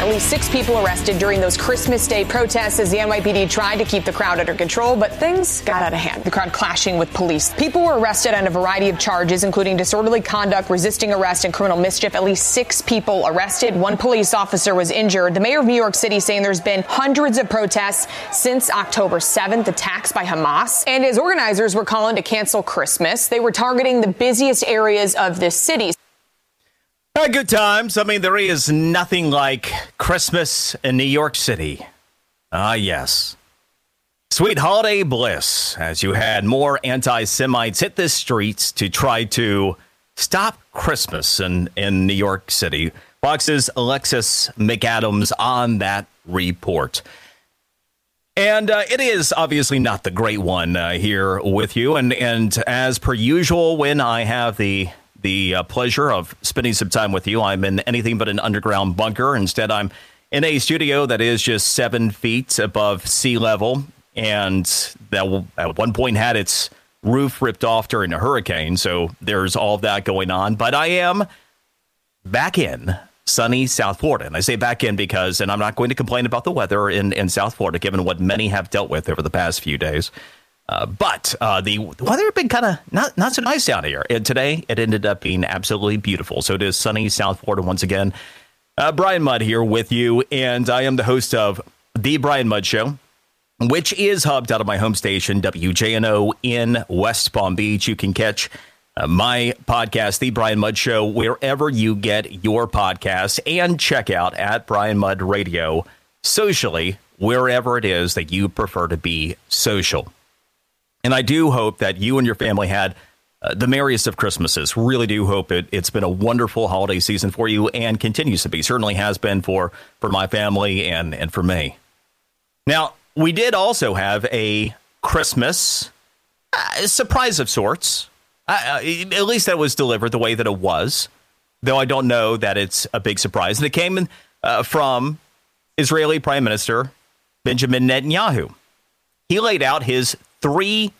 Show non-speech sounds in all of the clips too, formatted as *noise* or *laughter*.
At least six people arrested during those Christmas Day protests as the NYPD tried to keep the crowd under control, but things got out of hand. The crowd clashing with police. People were arrested on a variety of charges, including disorderly conduct, resisting arrest, and criminal mischief. At least six people arrested. One police officer was injured. The mayor of New York City saying there's been hundreds of protests since October 7th, attacks by Hamas. And as organizers were calling to cancel Christmas, they were targeting the busiest areas of this city. Uh, good times. I mean, there is nothing like Christmas in New York City. Ah, yes. Sweet holiday bliss as you had more anti Semites hit the streets to try to stop Christmas in, in New York City. Fox's Alexis McAdams on that report. And uh, it is obviously not the great one uh, here with you. And, and as per usual, when I have the the uh, pleasure of spending some time with you. I'm in anything but an underground bunker. Instead, I'm in a studio that is just seven feet above sea level, and that at one point had its roof ripped off during a hurricane. So there's all that going on. But I am back in sunny South Florida. And I say back in because, and I'm not going to complain about the weather in, in South Florida, given what many have dealt with over the past few days. Uh, but uh, the weather had been kind of not not so nice down here. And today it ended up being absolutely beautiful. So it is sunny South Florida once again. Uh, Brian Mudd here with you, and I am the host of the Brian Mudd Show, which is hubbed out of my home station WJNO in West Palm Beach. You can catch uh, my podcast, The Brian Mudd Show, wherever you get your podcasts, and check out at Brian Mudd Radio socially wherever it is that you prefer to be social. And I do hope that you and your family had uh, the merriest of Christmases. Really do hope it, it's been a wonderful holiday season for you and continues to be. Certainly has been for, for my family and, and for me. Now, we did also have a Christmas uh, surprise of sorts. Uh, at least that was delivered the way that it was, though I don't know that it's a big surprise. And it came in, uh, from Israeli Prime Minister Benjamin Netanyahu. He laid out his three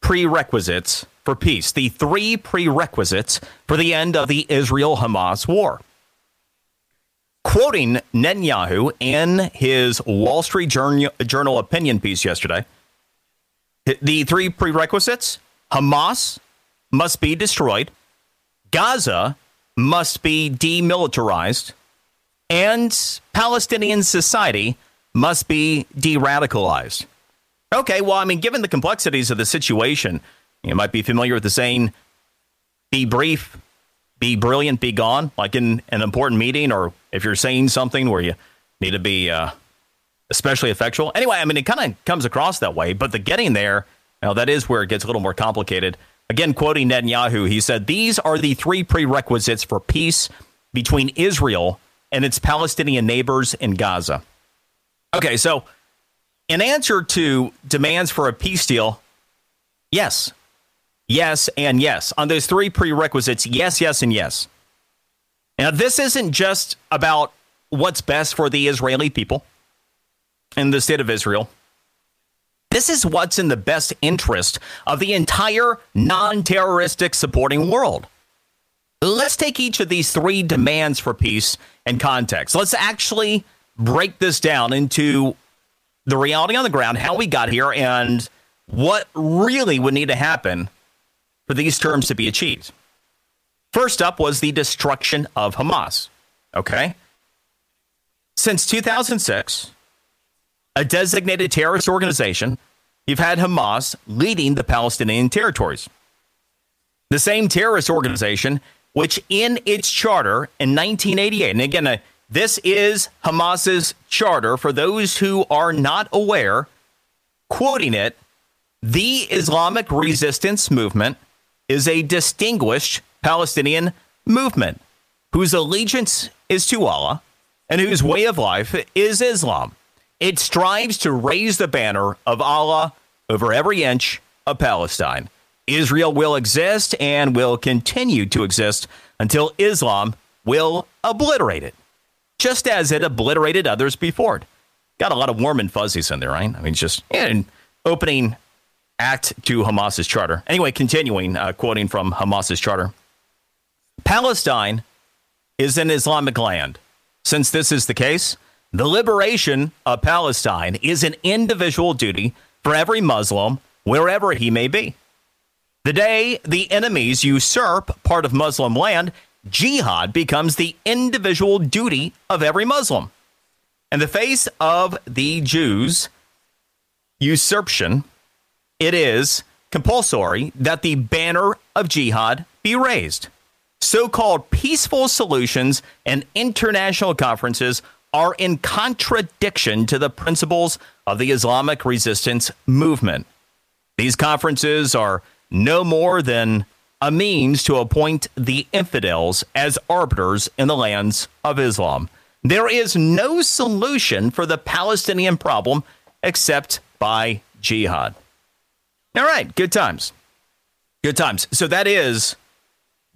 prerequisites for peace, the three prerequisites for the end of the Israel Hamas war. Quoting Netanyahu in his Wall Street Journal opinion piece yesterday, the three prerequisites Hamas must be destroyed, Gaza must be demilitarized, and Palestinian society must be de radicalized. Okay, well, I mean, given the complexities of the situation, you might be familiar with the saying, be brief, be brilliant, be gone, like in an important meeting, or if you're saying something where you need to be uh, especially effectual. Anyway, I mean, it kind of comes across that way, but the getting there, you know, that is where it gets a little more complicated. Again, quoting Netanyahu, he said, These are the three prerequisites for peace between Israel and its Palestinian neighbors in Gaza. Okay, so in answer to demands for a peace deal, yes, yes, and yes. On those three prerequisites, yes, yes, and yes. Now, this isn't just about what's best for the Israeli people and the state of Israel. This is what's in the best interest of the entire non terroristic supporting world. Let's take each of these three demands for peace and context. Let's actually break this down into the reality on the ground, how we got here, and what really would need to happen for these terms to be achieved. First up was the destruction of Hamas. Okay? Since 2006, a designated terrorist organization, you've had Hamas leading the Palestinian territories. The same terrorist organization, which in its charter in 1988, and again, this is Hamas's charter. For those who are not aware, quoting it, the Islamic resistance movement is a distinguished Palestinian movement whose allegiance is to Allah and whose way of life is Islam. It strives to raise the banner of Allah over every inch of Palestine. Israel will exist and will continue to exist until Islam will obliterate it, just as it obliterated others before it. Got a lot of warm and fuzzies in there, right? I mean, just an opening act to Hamas's charter. Anyway, continuing, uh, quoting from Hamas's charter Palestine is an Islamic land. Since this is the case, the liberation of Palestine is an individual duty for every Muslim, wherever he may be. The day the enemies usurp part of Muslim land, jihad becomes the individual duty of every Muslim. In the face of the Jews' usurpation, it is compulsory that the banner of jihad be raised. So called peaceful solutions and international conferences are in contradiction to the principles of the Islamic resistance movement. These conferences are no more than a means to appoint the infidels as arbiters in the lands of Islam. There is no solution for the Palestinian problem except by jihad. All right, good times. Good times. So that is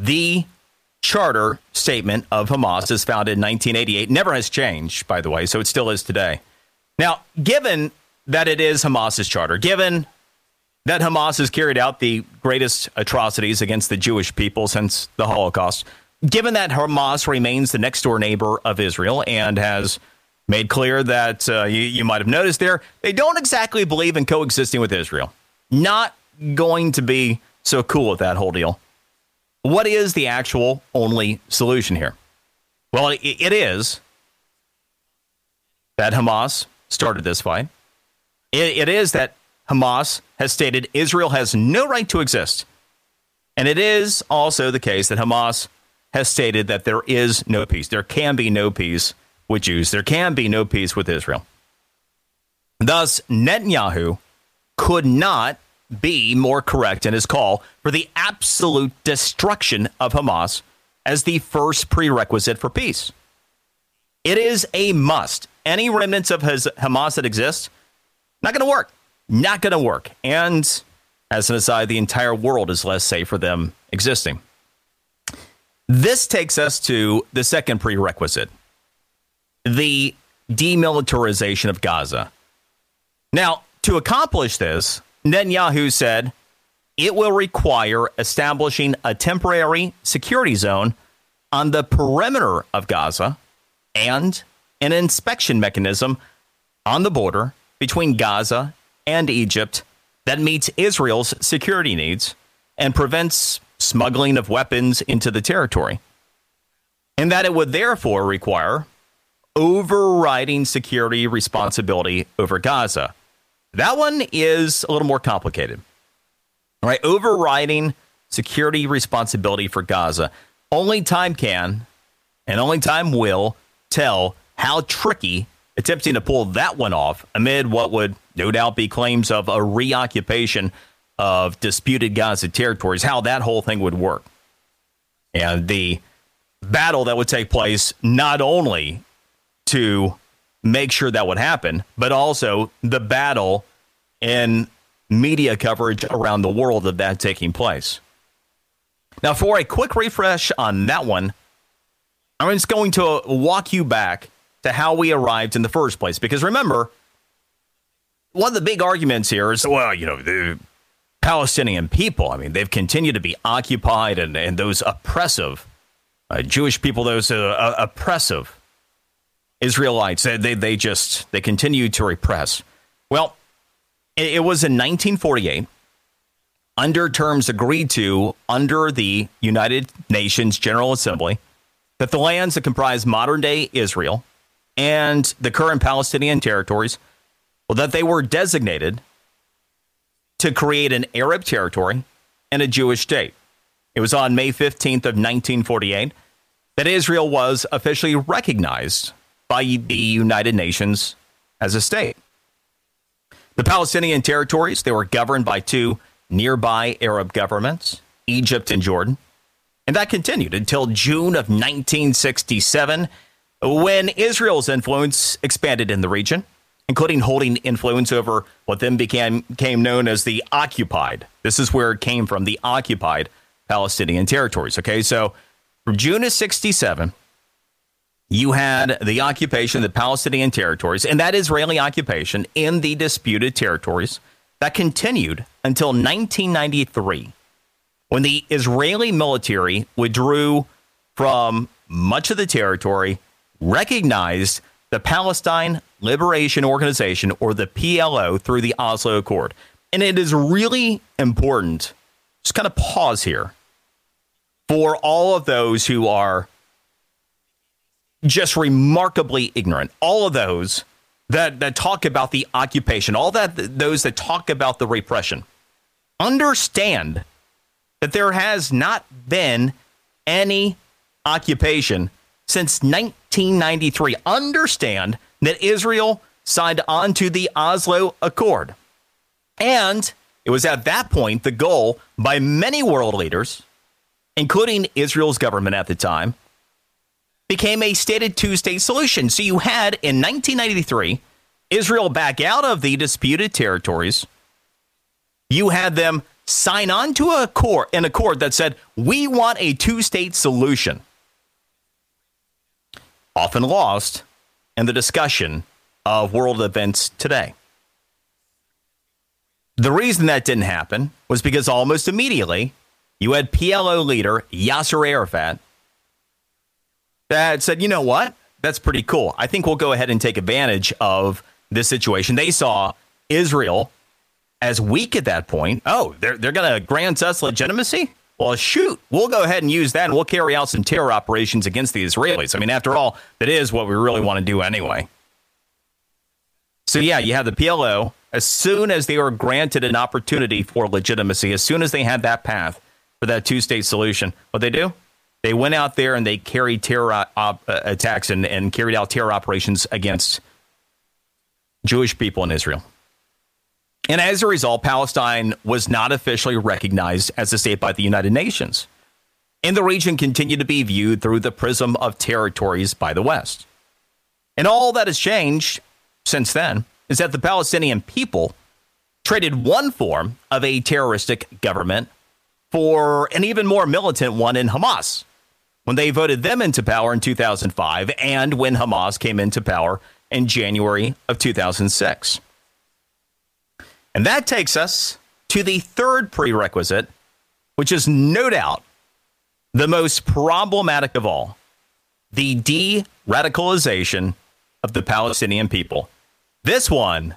the charter statement of Hamas is founded in 1988. Never has changed, by the way, so it still is today. Now, given that it is Hamas's charter, given that Hamas has carried out the greatest atrocities against the Jewish people since the Holocaust, given that Hamas remains the next door neighbor of Israel and has made clear that uh, you, you might have noticed there, they don't exactly believe in coexisting with Israel. Not going to be so cool with that whole deal. What is the actual only solution here? Well, it, it is that Hamas started this fight. It, it is that Hamas has stated Israel has no right to exist. And it is also the case that Hamas has stated that there is no peace. There can be no peace with Jews. There can be no peace with Israel. Thus, Netanyahu could not be more correct in his call for the absolute destruction of Hamas as the first prerequisite for peace. It is a must. Any remnants of Hamas that exist, not going to work. Not going to work. And as an aside, the entire world is less safe for them existing. This takes us to the second prerequisite the demilitarization of Gaza. Now, to accomplish this, Netanyahu said it will require establishing a temporary security zone on the perimeter of Gaza and an inspection mechanism on the border between Gaza and Egypt that meets Israel's security needs and prevents smuggling of weapons into the territory. And that it would therefore require overriding security responsibility over Gaza. That one is a little more complicated. All right, overriding security responsibility for Gaza. Only time can and only time will tell how tricky attempting to pull that one off amid what would no doubt be claims of a reoccupation of disputed Gaza territories, how that whole thing would work. And the battle that would take place not only to make sure that would happen, but also the battle and media coverage around the world of that taking place. Now, for a quick refresh on that one, I'm just going to walk you back to how we arrived in the first place. Because remember, one of the big arguments here is well, you know, the Palestinian people, I mean, they've continued to be occupied and, and those oppressive uh, Jewish people, those uh, uh, oppressive Israelites, they, they, they just, they continue to repress. Well, it, it was in 1948 under terms agreed to under the United Nations General Assembly that the lands that comprise modern day Israel and the current Palestinian territories, well, that they were designated to create an Arab territory and a Jewish state. It was on May 15th of 1948 that Israel was officially recognized by the United Nations as a state. The Palestinian territories, they were governed by two nearby Arab governments, Egypt and Jordan. And that continued until June of 1967 when Israel's influence expanded in the region including holding influence over what then became, became known as the occupied. This is where it came from, the occupied Palestinian territories. Okay, so from June of 67, you had the occupation of the Palestinian territories and that Israeli occupation in the disputed territories that continued until 1993 when the Israeli military withdrew from much of the territory, recognized the Palestine Liberation Organization, or the PLO, through the Oslo Accord. And it is really important, just kind of pause here, for all of those who are just remarkably ignorant, all of those that, that talk about the occupation, all that those that talk about the repression, understand that there has not been any occupation since 1993. Understand that Israel signed on to the Oslo Accord. And it was at that point the goal by many world leaders, including Israel's government at the time, became a stated two state solution. So you had in 1993 Israel back out of the disputed territories. You had them sign on to a accord, an accord that said, we want a two state solution. Often lost in the discussion of world events today. The reason that didn't happen was because almost immediately you had PLO leader Yasser Arafat that said, you know what? That's pretty cool. I think we'll go ahead and take advantage of this situation. They saw Israel as weak at that point. Oh, they're, they're going to grant us legitimacy? Well, shoot, we'll go ahead and use that and we'll carry out some terror operations against the Israelis. I mean, after all, that is what we really want to do anyway. So, yeah, you have the PLO. As soon as they were granted an opportunity for legitimacy, as soon as they had that path for that two state solution, what they do? They went out there and they carried terror op- uh, attacks and, and carried out terror operations against Jewish people in Israel. And as a result, Palestine was not officially recognized as a state by the United Nations. And the region continued to be viewed through the prism of territories by the West. And all that has changed since then is that the Palestinian people traded one form of a terroristic government for an even more militant one in Hamas when they voted them into power in 2005 and when Hamas came into power in January of 2006. And that takes us to the third prerequisite, which is no doubt the most problematic of all the de radicalization of the Palestinian people. This one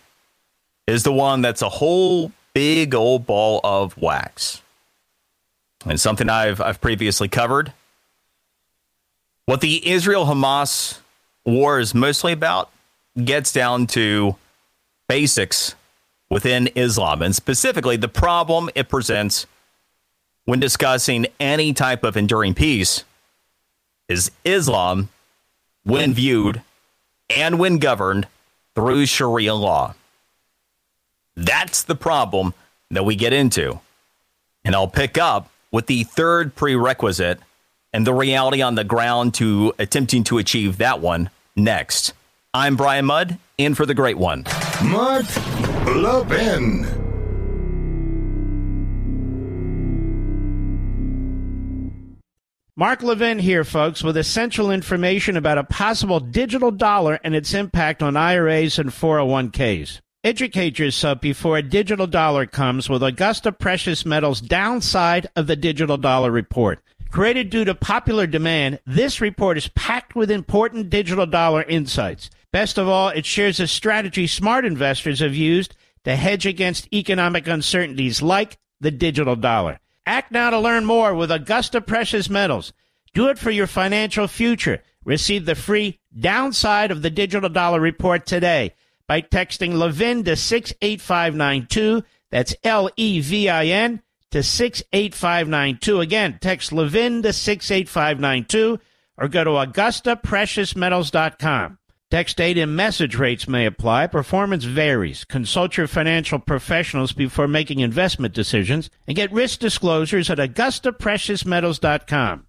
is the one that's a whole big old ball of wax. And something I've, I've previously covered. What the Israel Hamas war is mostly about gets down to basics within Islam, and specifically the problem it presents when discussing any type of enduring peace is Islam, when viewed and when governed through Sharia law. That's the problem that we get into. And I'll pick up with the third prerequisite and the reality on the ground to attempting to achieve that one next. I'm Brian Mudd, in for the great one. Mark Levin. Mark Levin here, folks, with essential information about a possible digital dollar and its impact on IRAs and 401ks. Educate yourself before a digital dollar comes with Augusta Precious Metals' Downside of the Digital Dollar Report. Created due to popular demand, this report is packed with important digital dollar insights. Best of all, it shares a strategy smart investors have used to hedge against economic uncertainties like the digital dollar. Act now to learn more with Augusta Precious Metals. Do it for your financial future. Receive the free downside of the digital dollar report today by texting Levin to 68592. That's L E V I N to 68592. Again, text Levin to 68592 or go to AugustaPreciousMetals.com. Text date and message rates may apply. Performance varies. Consult your financial professionals before making investment decisions and get risk disclosures at AugustaPreciousMetals.com.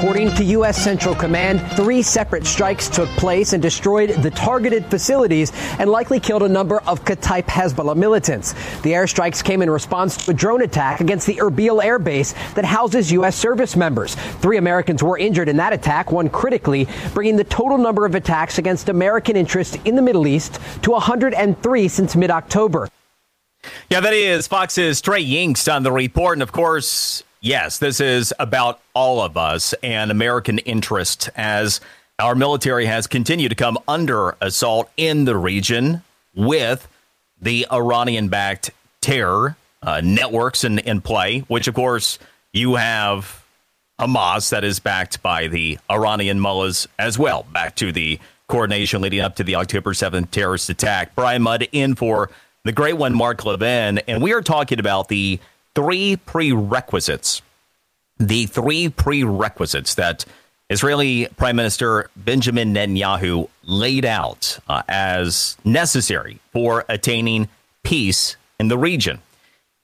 According to U.S. Central Command, three separate strikes took place and destroyed the targeted facilities and likely killed a number of Kataib Hezbollah militants. The airstrikes came in response to a drone attack against the Erbil air base that houses U.S. service members. Three Americans were injured in that attack, one critically, bringing the total number of attacks against American interests in the Middle East to 103 since mid October. Yeah, that is Fox's Trey Yingst on the report. And of course, yes, this is about all of us and American interest as our military has continued to come under assault in the region with the Iranian backed terror uh, networks in, in play, which of course you have Hamas that is backed by the Iranian mullahs as well, back to the coordination leading up to the October 7th terrorist attack. Brian Mudd in for the great one, Mark Levin, and we are talking about the three prerequisites. The three prerequisites that Israeli Prime Minister Benjamin Netanyahu laid out uh, as necessary for attaining peace in the region.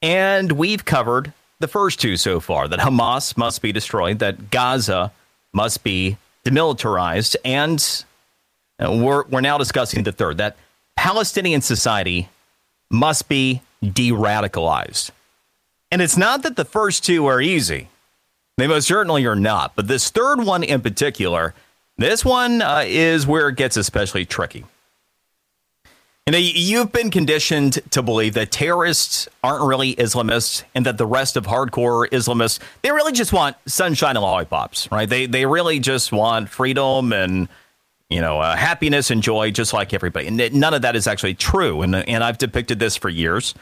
And we've covered the first two so far that Hamas must be destroyed, that Gaza must be demilitarized, and uh, we're, we're now discussing the third that Palestinian society must be de radicalized. And it's not that the first two are easy, they most certainly are not. But this third one in particular, this one uh, is where it gets especially tricky. You know, you've been conditioned to believe that terrorists aren't really Islamists and that the rest of hardcore Islamists, they really just want sunshine and lollipops, right? They, they really just want freedom and, you know, uh, happiness and joy just like everybody. And none of that is actually true. And, and I've depicted this for years.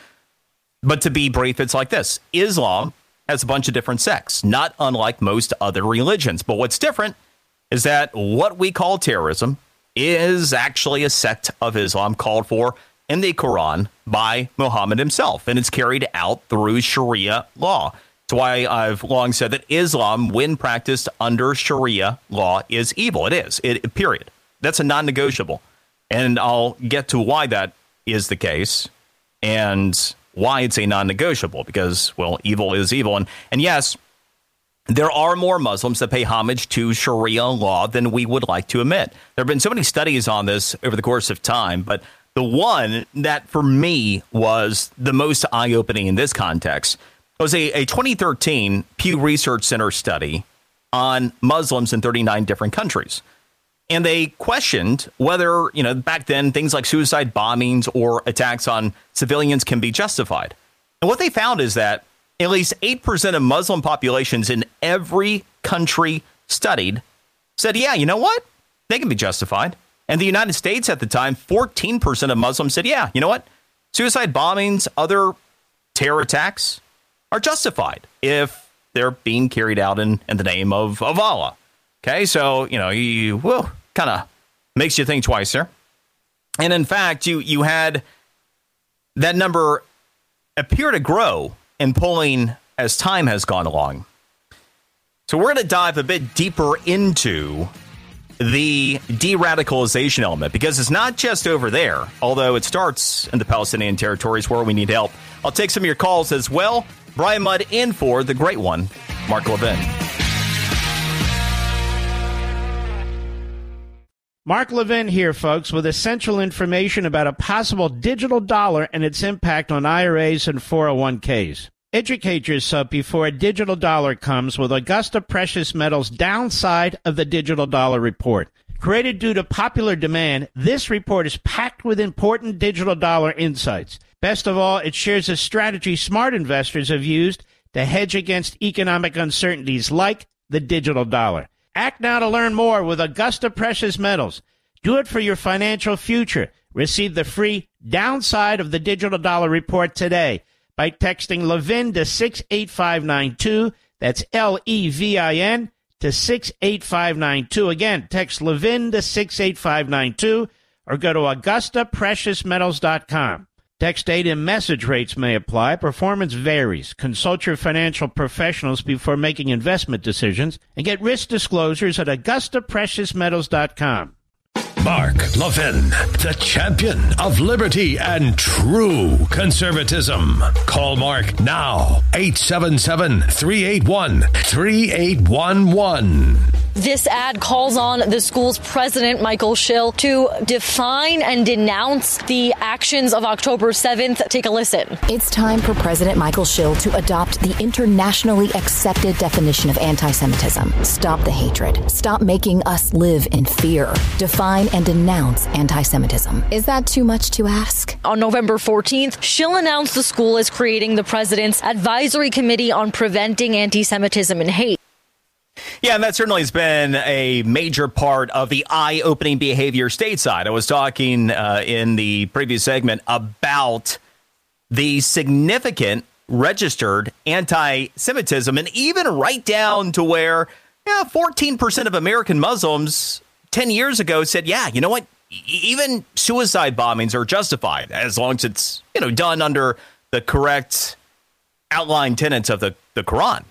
But to be brief, it's like this Islam has a bunch of different sects, not unlike most other religions. But what's different is that what we call terrorism is actually a sect of Islam called for in the Quran by Muhammad himself, and it's carried out through Sharia law. That's why I've long said that Islam, when practiced under Sharia law, is evil. It is. It period. That's a non-negotiable, and I'll get to why that is the case and why it's a non-negotiable. Because well, evil is evil, and and yes, there are more Muslims that pay homage to Sharia law than we would like to admit. There have been so many studies on this over the course of time, but the one that for me was the most eye opening in this context was a, a 2013 Pew Research Center study on Muslims in 39 different countries. And they questioned whether, you know, back then things like suicide bombings or attacks on civilians can be justified. And what they found is that at least 8% of Muslim populations in every country studied said, yeah, you know what? They can be justified. And the United States at the time, 14% of Muslims said, yeah, you know what? Suicide bombings, other terror attacks are justified if they're being carried out in, in the name of, of Allah. Okay, so, you know, you, well, kind of makes you think twice there. And in fact, you, you had that number appear to grow in polling as time has gone along. So we're going to dive a bit deeper into the de radicalization element because it's not just over there, although it starts in the Palestinian territories where we need help. I'll take some of your calls as well. Brian Mudd in for the great one, Mark Levin. Mark Levin here, folks, with essential information about a possible digital dollar and its impact on IRAs and 401ks. Educate yourself before a digital dollar comes with Augusta Precious Metals downside of the digital dollar report. Created due to popular demand, this report is packed with important digital dollar insights. Best of all, it shares a strategy smart investors have used to hedge against economic uncertainties like the digital dollar. Act now to learn more with Augusta Precious Metals. Do it for your financial future. Receive the free downside of the digital dollar report today by texting Levin to 68592. That's L E V I N to 68592. Again, text Levin to 68592 or go to AugustaPreciousMetals.com. Text data and message rates may apply. Performance varies. Consult your financial professionals before making investment decisions and get risk disclosures at AugustaPreciousMetals.com. Mark Levin, the champion of liberty and true conservatism. Call Mark now, 877 381 3811. This ad calls on the school's president, Michael Schill, to define and denounce the actions of October 7th. Take a listen. It's time for President Michael Schill to adopt the internationally accepted definition of anti Semitism. Stop the hatred. Stop making us live in fear. Define and denounce anti Semitism. Is that too much to ask? On November 14th, she'll announce the school is creating the president's advisory committee on preventing anti Semitism and hate. Yeah, and that certainly has been a major part of the eye opening behavior stateside. I was talking uh, in the previous segment about the significant registered anti Semitism, and even right down to where yeah, 14% of American Muslims 10 years ago said, yeah, you know what? Even suicide bombings are justified as long as it's, you know, done under the correct outline tenets of the, the Quran.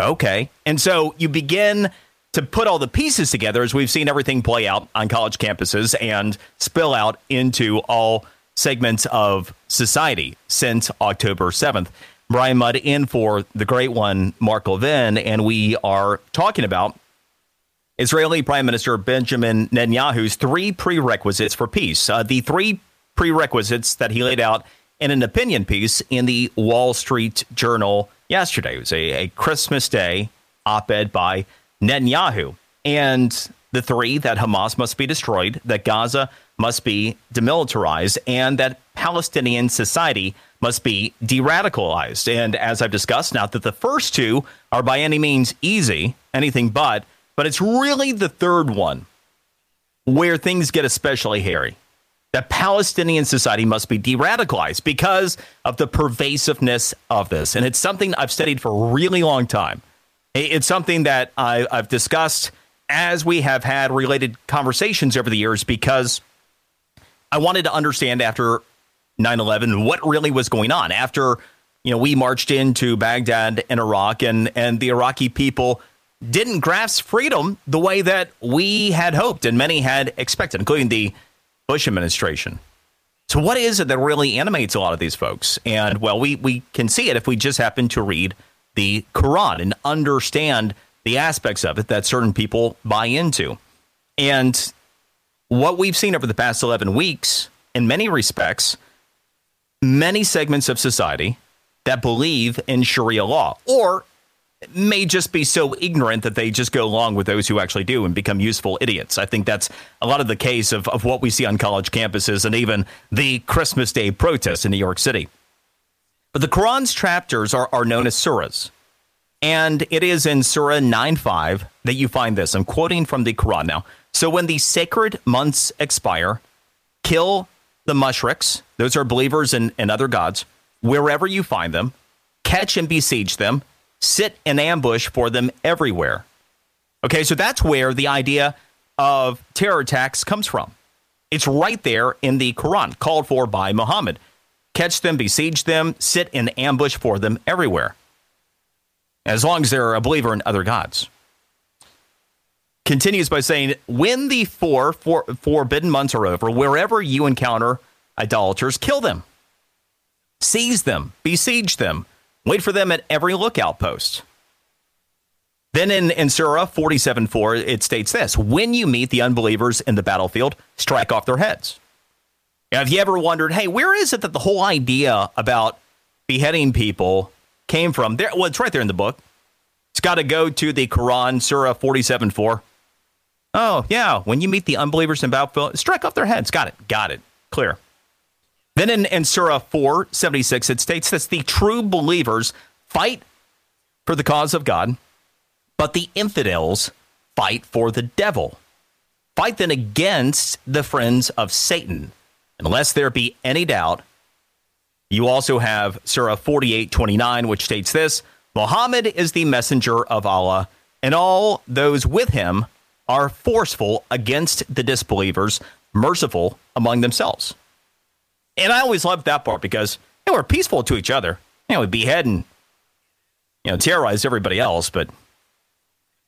Okay. And so you begin to put all the pieces together as we've seen everything play out on college campuses and spill out into all segments of society since October 7th. Brian Mudd in for the great one, Mark Levin, and we are talking about Israeli Prime Minister Benjamin Netanyahu's three prerequisites for peace. Uh, the three prerequisites that he laid out in an opinion piece in the Wall Street Journal yesterday. It was a, a Christmas Day op ed by Netanyahu. And the three that Hamas must be destroyed, that Gaza must be demilitarized, and that Palestinian society must be de radicalized. And as I've discussed, not that the first two are by any means easy, anything but, but it's really the third one where things get especially hairy that Palestinian society must be de radicalized because of the pervasiveness of this. And it's something I've studied for a really long time. It's something that I, have discussed as we have had related conversations over the years because I wanted to understand after 9 11 what really was going on. After you know, we marched into Baghdad and Iraq, and, and the Iraqi people didn't grasp freedom the way that we had hoped and many had expected, including the Bush administration. So, what is it that really animates a lot of these folks? And well, we, we can see it if we just happen to read the Quran and understand the aspects of it that certain people buy into. And what we've seen over the past 11 weeks, in many respects, many segments of society that believe in Sharia law or may just be so ignorant that they just go along with those who actually do and become useful idiots. I think that's a lot of the case of, of what we see on college campuses and even the Christmas Day protests in New York City. But the Quran's chapters are, are known as surahs. And it is in Surah 9.5 that you find this. I'm quoting from the Quran now. So when the sacred months expire, kill the mushriks, those are believers in, in other gods, wherever you find them, catch and besiege them, sit in ambush for them everywhere. Okay, so that's where the idea of terror attacks comes from. It's right there in the Quran, called for by Muhammad. Catch them, besiege them, sit in ambush for them everywhere. As long as they're a believer in other gods. Continues by saying, when the four, four forbidden months are over, wherever you encounter idolaters, kill them, seize them, besiege them, Wait for them at every lookout post. Then in, in Surah 47 4, it states this When you meet the unbelievers in the battlefield, strike off their heads. Now, have you ever wondered, hey, where is it that the whole idea about beheading people came from? There, well, it's right there in the book. It's got to go to the Quran, Surah 47 4. Oh, yeah. When you meet the unbelievers in battlefield, strike off their heads. Got it. Got it. Clear. Then in, in Surah 476, it states that the true believers fight for the cause of God, but the infidels fight for the devil. Fight then against the friends of Satan. Unless there be any doubt, you also have Surah 4829, which states this Muhammad is the messenger of Allah, and all those with him are forceful against the disbelievers, merciful among themselves. And I always loved that part because they were peaceful to each other. Know, we behead and you know terrorize everybody else, but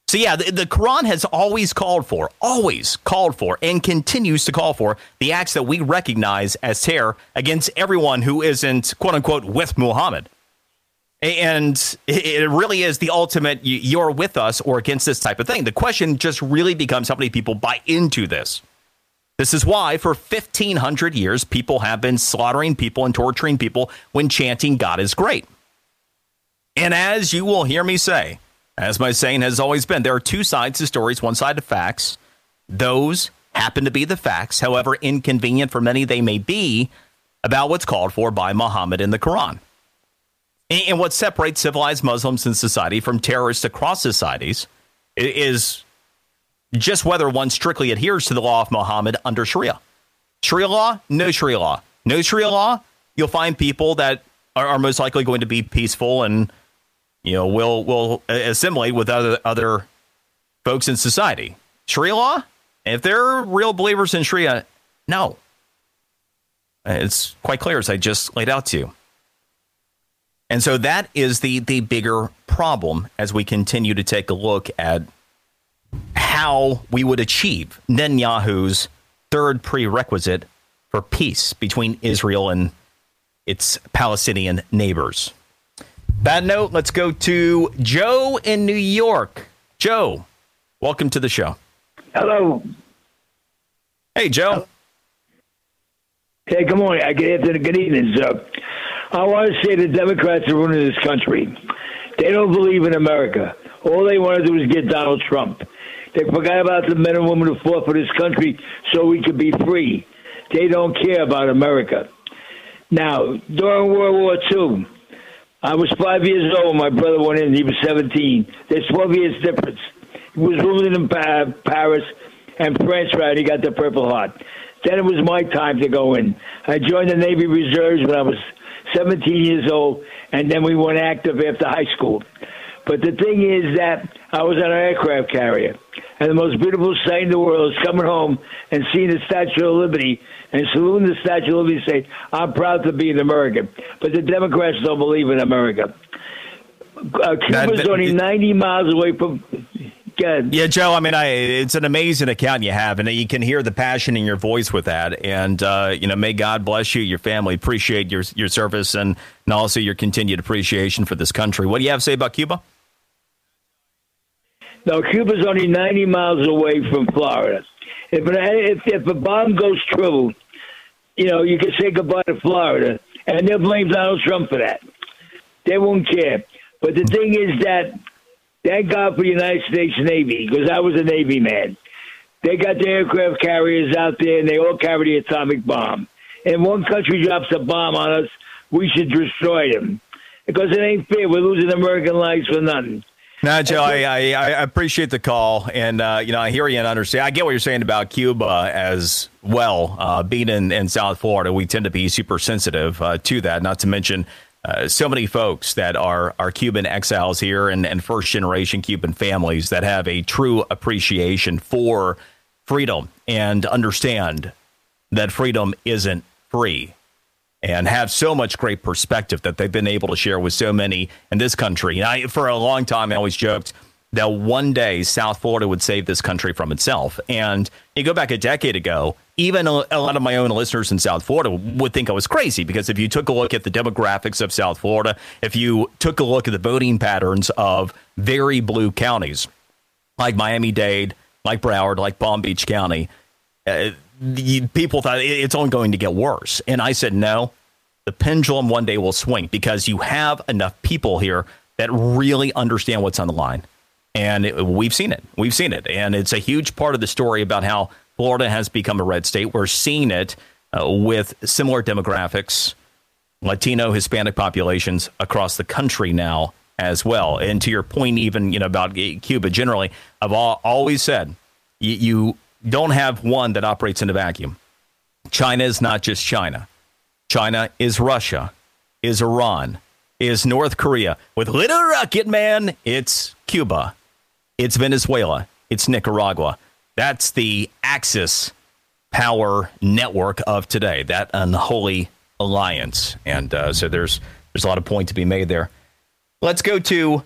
So, yeah, the, the, Quran has always called for, always called for, and continues to call for the acts that we recognize as terror against everyone who isn't, quote unquote, with Muhammad. And it really is the ultimate you're with us or against this type of thing. The question just really becomes how many people buy into this. This is why, for 1,500 years, people have been slaughtering people and torturing people when chanting God is great. And as you will hear me say, as my saying has always been, there are two sides to stories, one side of facts. Those happen to be the facts, however inconvenient for many they may be, about what's called for by Muhammad in the Quran. And what separates civilized Muslims in society from terrorists across societies is just whether one strictly adheres to the law of Muhammad under Sharia. Sharia law, no Sharia law. No Sharia law, you'll find people that are, are most likely going to be peaceful and you know will will assimilate with other other folks in society. Sharia law, if they're real believers in Sharia, no. It's quite clear as I just laid out to you. And so that is the the bigger problem as we continue to take a look at how we would achieve Netanyahu's third prerequisite for peace between Israel and its Palestinian neighbors. Bad note, let's go to Joe in New York. Joe, welcome to the show. Hello. Hey, Joe. Hey, good morning. Good afternoon. Good evening, sir. I want to say the Democrats are ruining this country. They don't believe in America. All they want to do is get Donald Trump. They forgot about the men and women who fought for this country so we could be free. They don't care about America. Now, during World War II, I was five years old. My brother went in. He was 17. There's 12 years difference. He was ruling in Paris, and France right. He got the Purple Heart. Then it was my time to go in. I joined the Navy Reserves when I was 17 years old, and then we went active after high school. But the thing is that I was on an aircraft carrier, and the most beautiful sight in the world is coming home and seeing the Statue of Liberty and saluting the Statue of Liberty, and say, "I'm proud to be an American." But the Democrats don't believe in America. Uh, Cuba's only 90 miles away from good. Yeah, Joe. I mean, I, it's an amazing account you have, and you can hear the passion in your voice with that. And uh, you know, may God bless you, your family. Appreciate your your service, and, and also your continued appreciation for this country. What do you have to say about Cuba? No, Cuba's only 90 miles away from Florida. If, if, if a bomb goes true, you know, you can say goodbye to Florida, and they'll blame Donald Trump for that. They won't care. But the thing is that Thank God for the United States Navy because I was a Navy man. They got the aircraft carriers out there and they all carry the atomic bomb. And one country drops a bomb on us, we should destroy them because it ain't fair. We're losing American lives for nothing. Now, Joe, I, I, I, appreciate the call, and uh, you know I hear you and understand. I get what you're saying about Cuba as well. Uh, being in, in South Florida, we tend to be super sensitive uh, to that. Not to mention uh, so many folks that are are Cuban exiles here and, and first generation Cuban families that have a true appreciation for freedom and understand that freedom isn't free and have so much great perspective that they've been able to share with so many in this country. And I, for a long time, I always joked that one day South Florida would save this country from itself. And you go back a decade ago, even a, a, lot of my own listeners in South Florida would think I was crazy because if you took a look at the demographics of South Florida, if you took a look at the voting patterns of very blue counties like Miami Dade, like Broward, like Palm Beach County, uh, the, people thought it's only going to get worse. And I said, no, the pendulum one day will swing because you have enough people here that really understand what's on the line and it, we've seen it. We've seen it. And it's a huge part of the story about how Florida has become a red state. We're seeing it uh, with similar demographics, Latino, Hispanic populations across the country now as well. And to your point, even you know about Cuba generally, I've all, always said you, you don't have one that operates in a vacuum. China is not just China. China is Russia, is Iran, is North Korea. With Little Rocket Man, it's Cuba. It's Venezuela. It's Nicaragua. That's the Axis power network of today, that unholy alliance. And uh, so there's there's a lot of point to be made there. Let's go to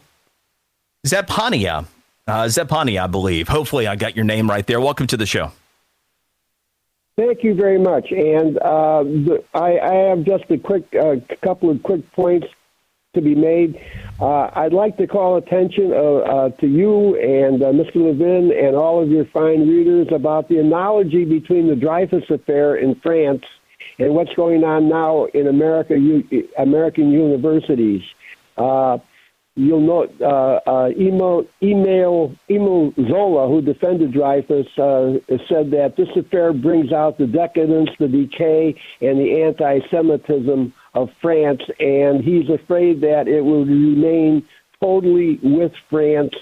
Zephaniah Uh, I believe. Hopefully, I got your name right there. Welcome to the show. Thank you very much. And uh, I, I, have just a quick uh, couple of quick points to be made. Uh, I'd like to call attention uh, uh, to you and uh, Mr. Levin and all of your fine readers about the analogy between the Dreyfus affair in France and what's going on now in America, American universities. You'll note uh, uh, Emile, Emile, Zola, who defended Dreyfus, uh, said that this affair brings out the decadence, the decay, and the anti Semitism of France, and he's afraid that it will remain totally with France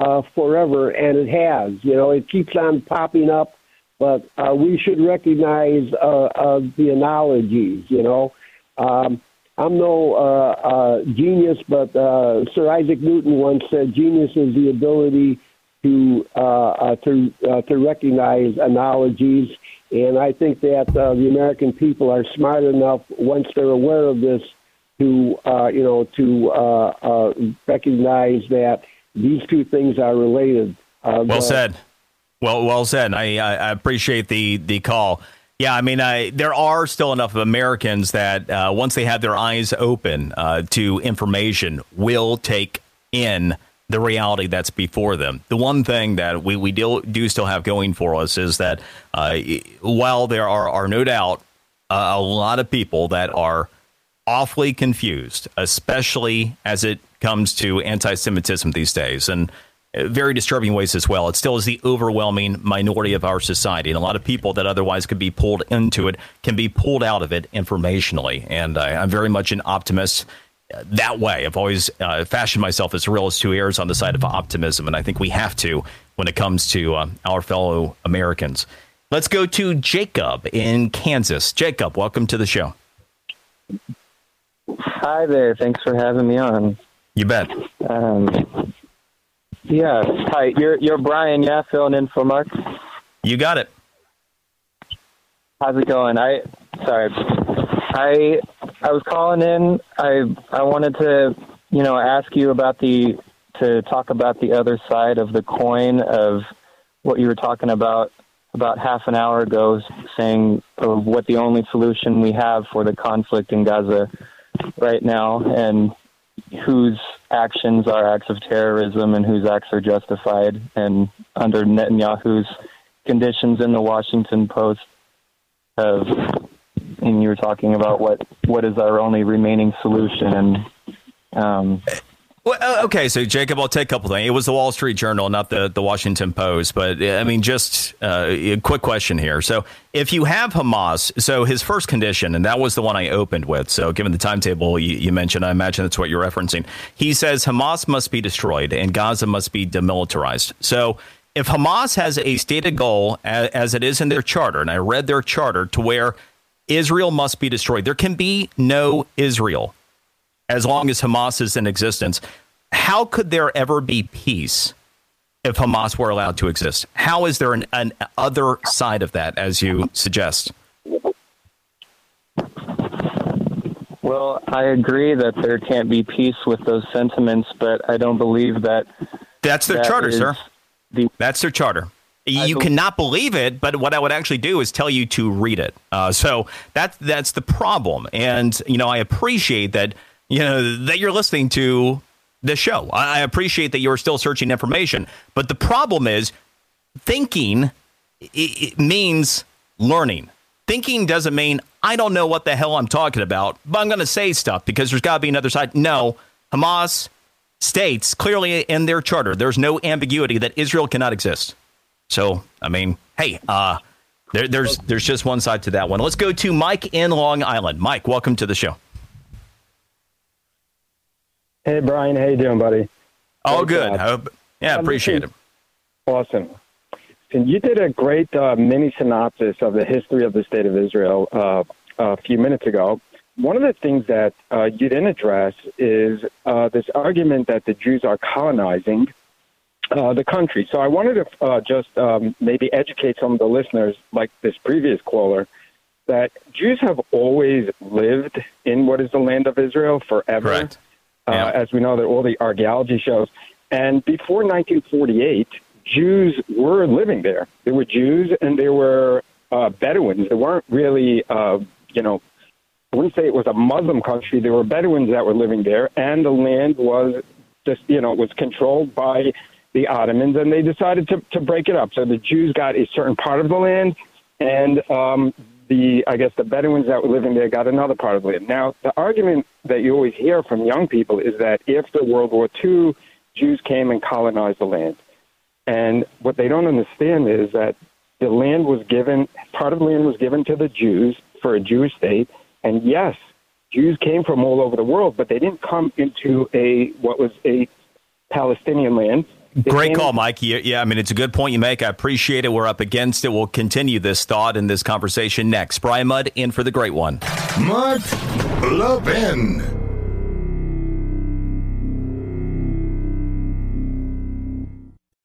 uh, forever, and it has. You know, it keeps on popping up, but uh, we should recognize uh, uh, the analogies, you know. Um, I'm no uh, uh, genius, but uh, Sir Isaac Newton once said genius is the ability to uh, uh, to uh, to recognize analogies, and I think that the American people are smart enough once they're aware of this to you know to recognize that these two things are related. well said. Well, well said. I, I appreciate the the call. Yeah, I mean, I, there are still enough Americans that uh, once they have their eyes open uh, to information, will take in the reality that's before them. The one thing that we, we do, do still have going for us is that uh, while there are, are no doubt uh, a lot of people that are awfully confused, especially as it comes to anti Semitism these days. And very disturbing ways as well. It still is the overwhelming minority of our society, and a lot of people that otherwise could be pulled into it can be pulled out of it informationally. And I, am very much an optimist uh, that way. I've always uh, fashioned myself as real as two ears on the side of optimism, and I think we have to when it comes to uh, our fellow Americans. Let's go to Jacob in Kansas. Jacob, welcome to the show. Hi there. Thanks for having me on. You bet. Um, yeah. Hi, you're you're Brian. Yeah, filling in for Mark. You got it. How's it going? I sorry. I I was calling in. I I wanted to you know ask you about the to talk about the other side of the coin of what you were talking about about half an hour ago, saying of what the only solution we have for the conflict in Gaza right now, and whose actions are acts of terrorism and whose acts are justified. And under Netanyahu's conditions in the Washington Post have, and you were talking about what, what is our only remaining solution. And um, well, uh, okay, so Jacob, I'll take a couple things. It was the Wall Street Journal, not the, the Washington Post. But I mean, just uh, a quick question here. So, if you have Hamas, so his first condition, and that was the one I opened with. So, given the timetable you, you mentioned, I imagine that's what you're referencing. He says Hamas must be destroyed and Gaza must be demilitarized. So, if Hamas has a stated goal, as, as it is in their charter, and I read their charter to where Israel must be destroyed, there can be no Israel as long as Hamas is in existence. How could there ever be peace if Hamas were allowed to exist? How is there an, an other side of that, as you suggest? Well, I agree that there can't be peace with those sentiments, but I don't believe that. That's their that charter, sir. The, That's their charter. You cannot believe it, but what I would actually do is tell you to read it. Uh, so that that's the problem, and you know I appreciate that you know that you're listening to the show. I appreciate that you're still searching information, but the problem is thinking it means learning. Thinking doesn't mean I don't know what the hell I'm talking about, but I'm going to say stuff because there's got to be another side. No, Hamas states clearly in their charter there's no ambiguity that Israel cannot exist. So, I mean, hey, uh, there, there's there's just one side to that one. Let's go to Mike in Long Island. Mike, welcome to the show. Hey, Brian. How you doing, buddy? All good. Hope, yeah, appreciate it. Awesome. And you did a great uh, mini synopsis of the history of the state of Israel uh, a few minutes ago. One of the things that uh, you didn't address is uh, this argument that the Jews are colonizing uh, the country. So I wanted to uh, just um, maybe educate some of the listeners, like this previous caller, that Jews have always lived in what is the land of Israel forever. Correct uh, as we know that all the archaeology shows. And before 1948, Jews were living there. There were Jews and there were uh, Bedouins. There weren't really, uh, you know, I wouldn't say it was a Muslim country. There were Bedouins that were living there, and the land was just, you know, was controlled by the Ottomans, and they decided to, to break it up. So the Jews got a certain part of the land, and um, the I guess the Bedouins that were living there got another part of land. Now, the argument that you always hear from young people is that after World War II, Jews came and colonized the land, and what they don't understand is that the land was given part of the land was given to the Jews for a Jewish state, and yes, Jews came from all over the world, but they didn't come into a what was a Palestinian land. They Great call, Mike. Yeah, yeah, I mean, it's a good point you make. I appreciate it. We're up against it. We'll continue this thought and this conversation next. Brian Mudd in for the great one. Mark Levin.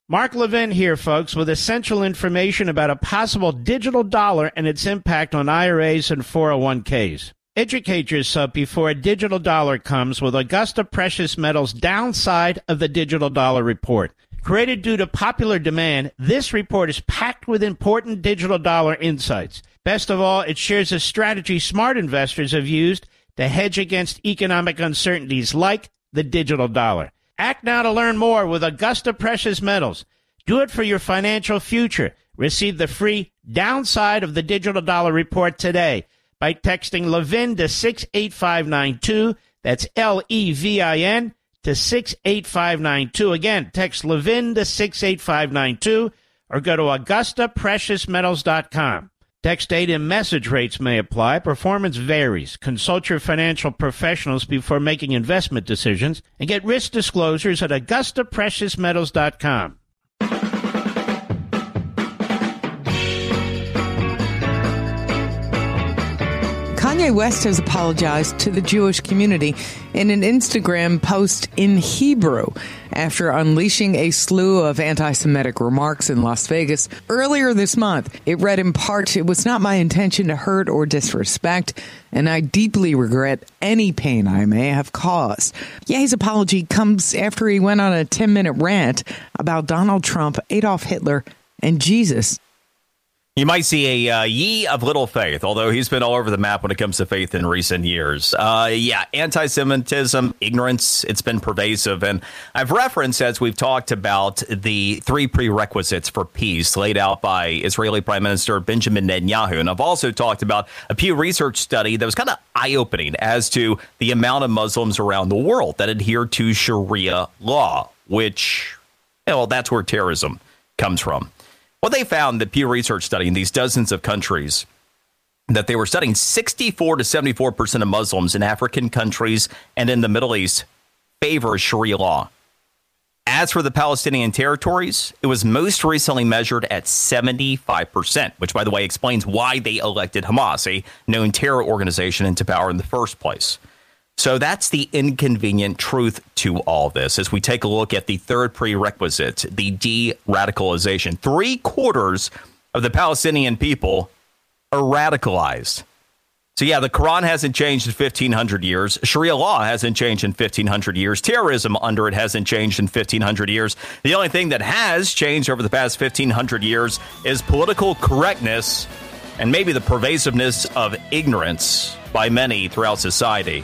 Mark Levin here, folks, with essential information about a possible digital dollar and its impact on IRAs and 401ks. Educate yourself before a digital dollar comes with Augusta Precious Metals' downside of the digital dollar report. Created due to popular demand, this report is packed with important digital dollar insights. Best of all, it shares a strategy smart investors have used to hedge against economic uncertainties like the digital dollar. Act now to learn more with Augusta Precious Metals. Do it for your financial future. Receive the free downside of the digital dollar report today by texting Levin to 68592. That's L E V I N to 68592. Again, text Levin to 68592 or go to AugustaPreciousMetals.com. Text data and message rates may apply. Performance varies. Consult your financial professionals before making investment decisions and get risk disclosures at AugustaPreciousMetals.com. Kanye West has apologized to the Jewish community in an Instagram post in Hebrew after unleashing a slew of anti Semitic remarks in Las Vegas earlier this month. It read in part It was not my intention to hurt or disrespect, and I deeply regret any pain I may have caused. Ye's apology comes after he went on a 10 minute rant about Donald Trump, Adolf Hitler, and Jesus. You might see a uh, ye of little faith, although he's been all over the map when it comes to faith in recent years. Uh, yeah, anti Semitism, ignorance, it's been pervasive. And I've referenced, as we've talked about, the three prerequisites for peace laid out by Israeli Prime Minister Benjamin Netanyahu. And I've also talked about a Pew Research study that was kind of eye opening as to the amount of Muslims around the world that adhere to Sharia law, which, well, that's where terrorism comes from. Well, they found the Pew Research study in these dozens of countries that they were studying 64 to 74 percent of Muslims in African countries and in the Middle East favor Sharia law. As for the Palestinian territories, it was most recently measured at 75%, which, by the way, explains why they elected Hamas, a known terror organization, into power in the first place. So that's the inconvenient truth to all this as we take a look at the third prerequisite, the de radicalization. Three quarters of the Palestinian people are radicalized. So, yeah, the Quran hasn't changed in 1500 years. Sharia law hasn't changed in 1500 years. Terrorism under it hasn't changed in 1500 years. The only thing that has changed over the past 1500 years is political correctness and maybe the pervasiveness of ignorance by many throughout society.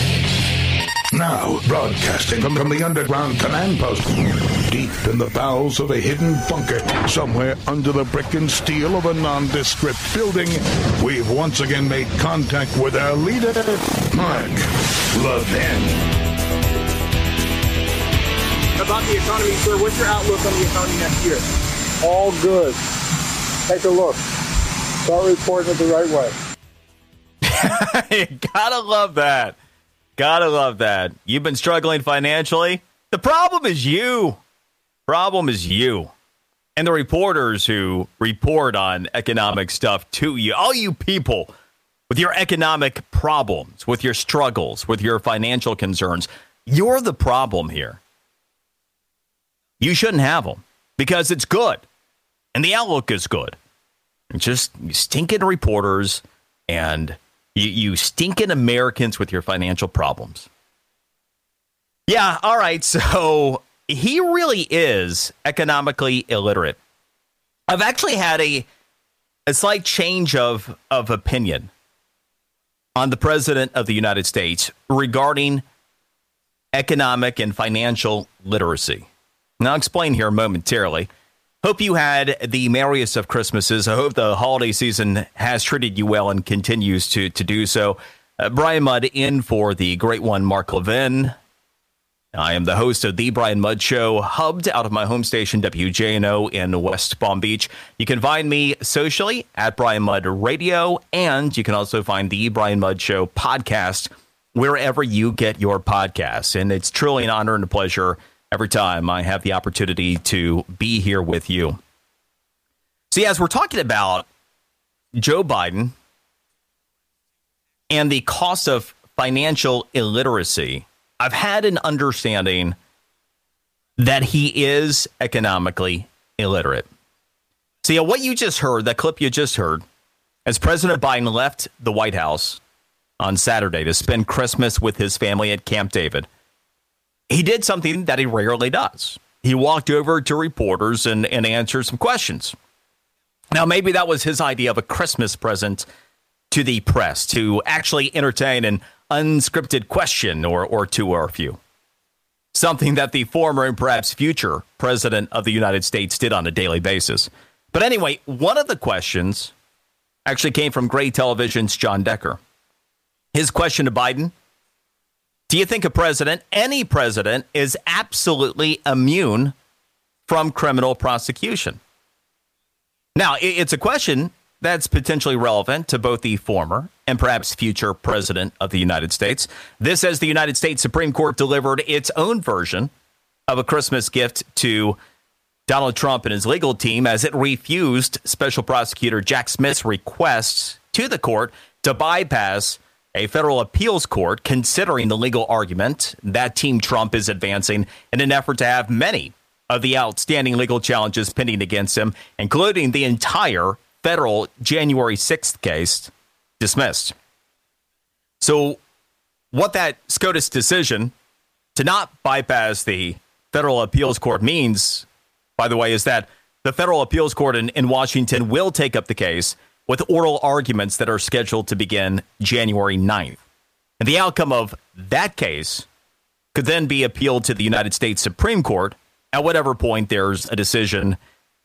Now, broadcasting from, from the underground command post, deep in the bowels of a hidden bunker, somewhere under the brick and steel of a nondescript building, we've once again made contact with our leader, Mark Levin. About the economy, sir, what's your outlook on the economy next year? All good. Take a look. Start reporting it the right way. *laughs* you Gotta love that. Gotta love that. You've been struggling financially. The problem is you. Problem is you. and the reporters who report on economic stuff to you, all you people with your economic problems, with your struggles, with your financial concerns, you're the problem here. You shouldn't have them because it's good and the outlook is good. just stinking reporters and you, you stinking Americans with your financial problems. Yeah, all right. So he really is economically illiterate. I've actually had a a slight change of of opinion on the president of the United States regarding economic and financial literacy. Now, I'll explain here momentarily. Hope you had the merriest of Christmases. I hope the holiday season has treated you well and continues to to do so. Uh, Brian Mudd in for the great one, Mark Levin. I am the host of the Brian Mudd Show, hubbed out of my home station WJNO in West Palm Beach. You can find me socially at Brian Mudd Radio, and you can also find the Brian Mudd Show podcast wherever you get your podcasts. And it's truly an honor and a pleasure every time I have the opportunity to be here with you. See, as we're talking about Joe Biden and the cost of financial illiteracy I've had an understanding that he is economically illiterate. See, what you just heard, that clip you just heard, as President Biden left the White House on Saturday to spend Christmas with his family at Camp David, he did something that he rarely does. He walked over to reporters and, and answered some questions. Now, maybe that was his idea of a Christmas present to the press to actually entertain an unscripted question or, or two or a few. Something that the former and perhaps future president of the United States did on a daily basis. But anyway, one of the questions actually came from Gray Television's Jon Decker. His question to Biden Do you think a president, any president, is absolutely immune from criminal prosecution? Now, it's a question that's potentially relevant to both the former and perhaps future president of the United States. This as the United States Supreme Court delivered its own version of a Christmas gift to Donald Trump and his legal team as it refused special prosecutor Jack Smith's requests to the court to bypass a federal appeals court considering the legal argument that Team Trump is advancing in an effort to have many of the outstanding legal challenges pending against him, including the entire federal January 6th case dismissed. So, what that SCOTUS decision to not bypass the federal appeals court means, by the way, is that the federal appeals court in, in Washington will take up the case with oral arguments that are scheduled to begin January 9th. And the outcome of that case could then be appealed to the United States Supreme Court at whatever point there's a decision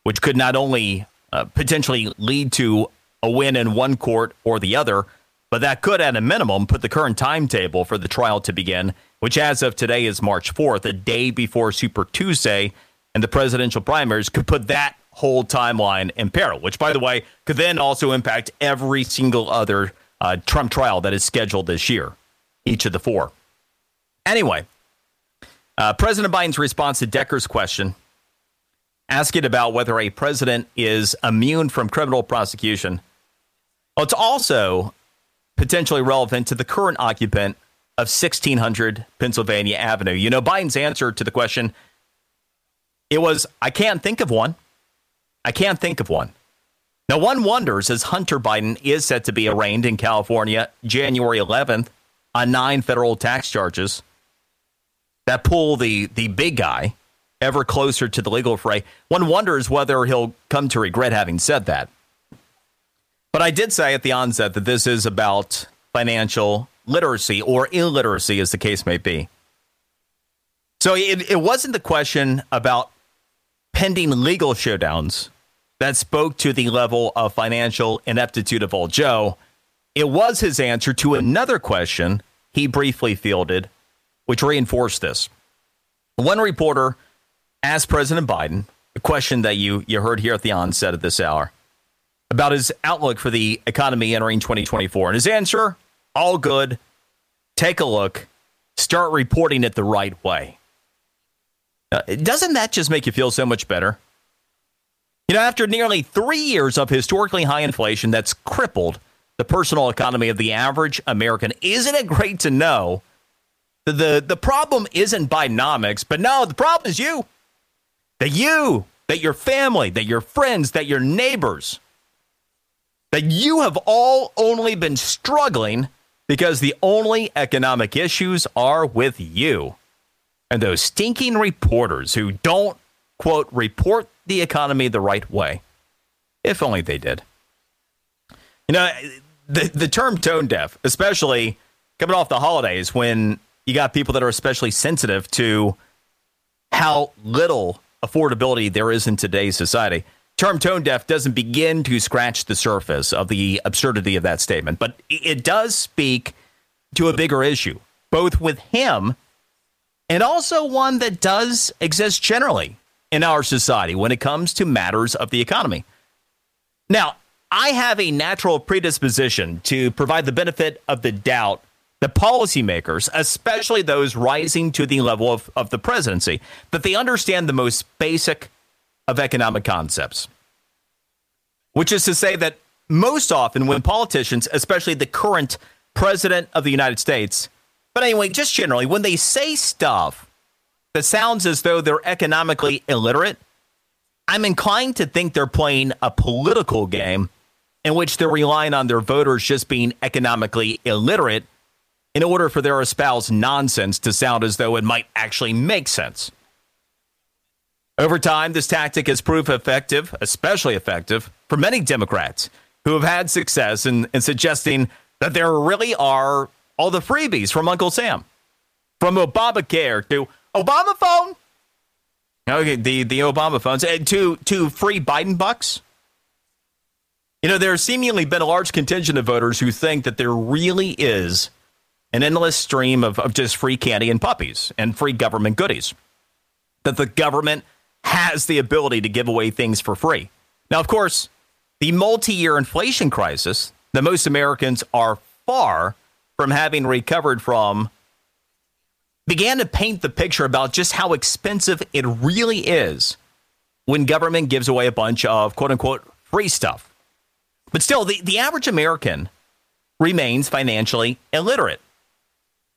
which could not only uh, potentially lead to a win in one court or the other, but that could, at a minimum, put the current timetable for the trial to begin, which as of today is March 4th, a day before Super Tuesday, and the presidential primaries could put that whole timeline in peril, which, by the way, could then also impact every single other uh, Trump trial that is scheduled this year, each of the four. Anyway, uh, President Biden's response to Decker's question asking about whether a president is immune from criminal prosecution. Well, it's also potentially relevant to the current occupant of 1600 Pennsylvania Avenue. You know, Biden's answer to the question it was, I can't think of one. I can't think of one. Now, one wonders as Hunter Biden is set to be arraigned in California January 11th on nine federal tax charges that pull the, the big guy ever closer to the legal fray. One wonders whether he'll come to regret having said that. But I did say at the onset that this is about financial literacy or illiteracy, as the case may be. So it, it wasn't the question about pending legal showdowns that spoke to the level of financial ineptitude of old Joe. It was his answer to another question he briefly fielded, which reinforced this. One reporter asked President Biden a question that you, you heard here at the onset of this hour about his outlook for the economy entering 2024. And his answer all good. Take a look, start reporting it the right way. Uh, doesn't that just make you feel so much better? You know, after nearly three years of historically high inflation that's crippled the personal economy of the average American, isn't it great to know that the, the problem isn't Bidenomics, but no, the problem is you. That you, that your family, that your friends, that your neighbors, that you have all only been struggling because the only economic issues are with you and those stinking reporters who don't, quote, report the economy the right way. If only they did. You know, the, the term tone deaf, especially coming off the holidays when you got people that are especially sensitive to how little affordability there is in today's society. Term tone deaf doesn't begin to scratch the surface of the absurdity of that statement, but it does speak to a bigger issue, both with him and also one that does exist generally in our society when it comes to matters of the economy. Now, I have a natural predisposition to provide the benefit of the doubt that policymakers, especially those rising to the level of, of the presidency, that they understand the most basic of economic concepts. Which is to say that most often when politicians, especially the current president of the United States, but anyway, just generally, when they say stuff that sounds as though they're economically illiterate, I'm inclined to think they're playing a political game in which they're relying on their voters just being economically illiterate in order for their espoused nonsense to sound as though it might actually make sense. Over time, this tactic has proved effective, especially effective, for many Democrats who have had success in, in suggesting that there really are all the freebies from Uncle Sam, from Obamacare to Obama phone. Okay, the the Obama phones and to to free Biden bucks. You know, there's seemingly been a large contingent of voters who think that there really is an endless stream of, of just free candy and puppies and free government goodies. That the government has the ability to give away things for free. Now, of course, the multi year inflation crisis that most Americans are far from having recovered from began to paint the picture about just how expensive it really is when government gives away a bunch of quote unquote free stuff. But still, the, the average American remains financially illiterate.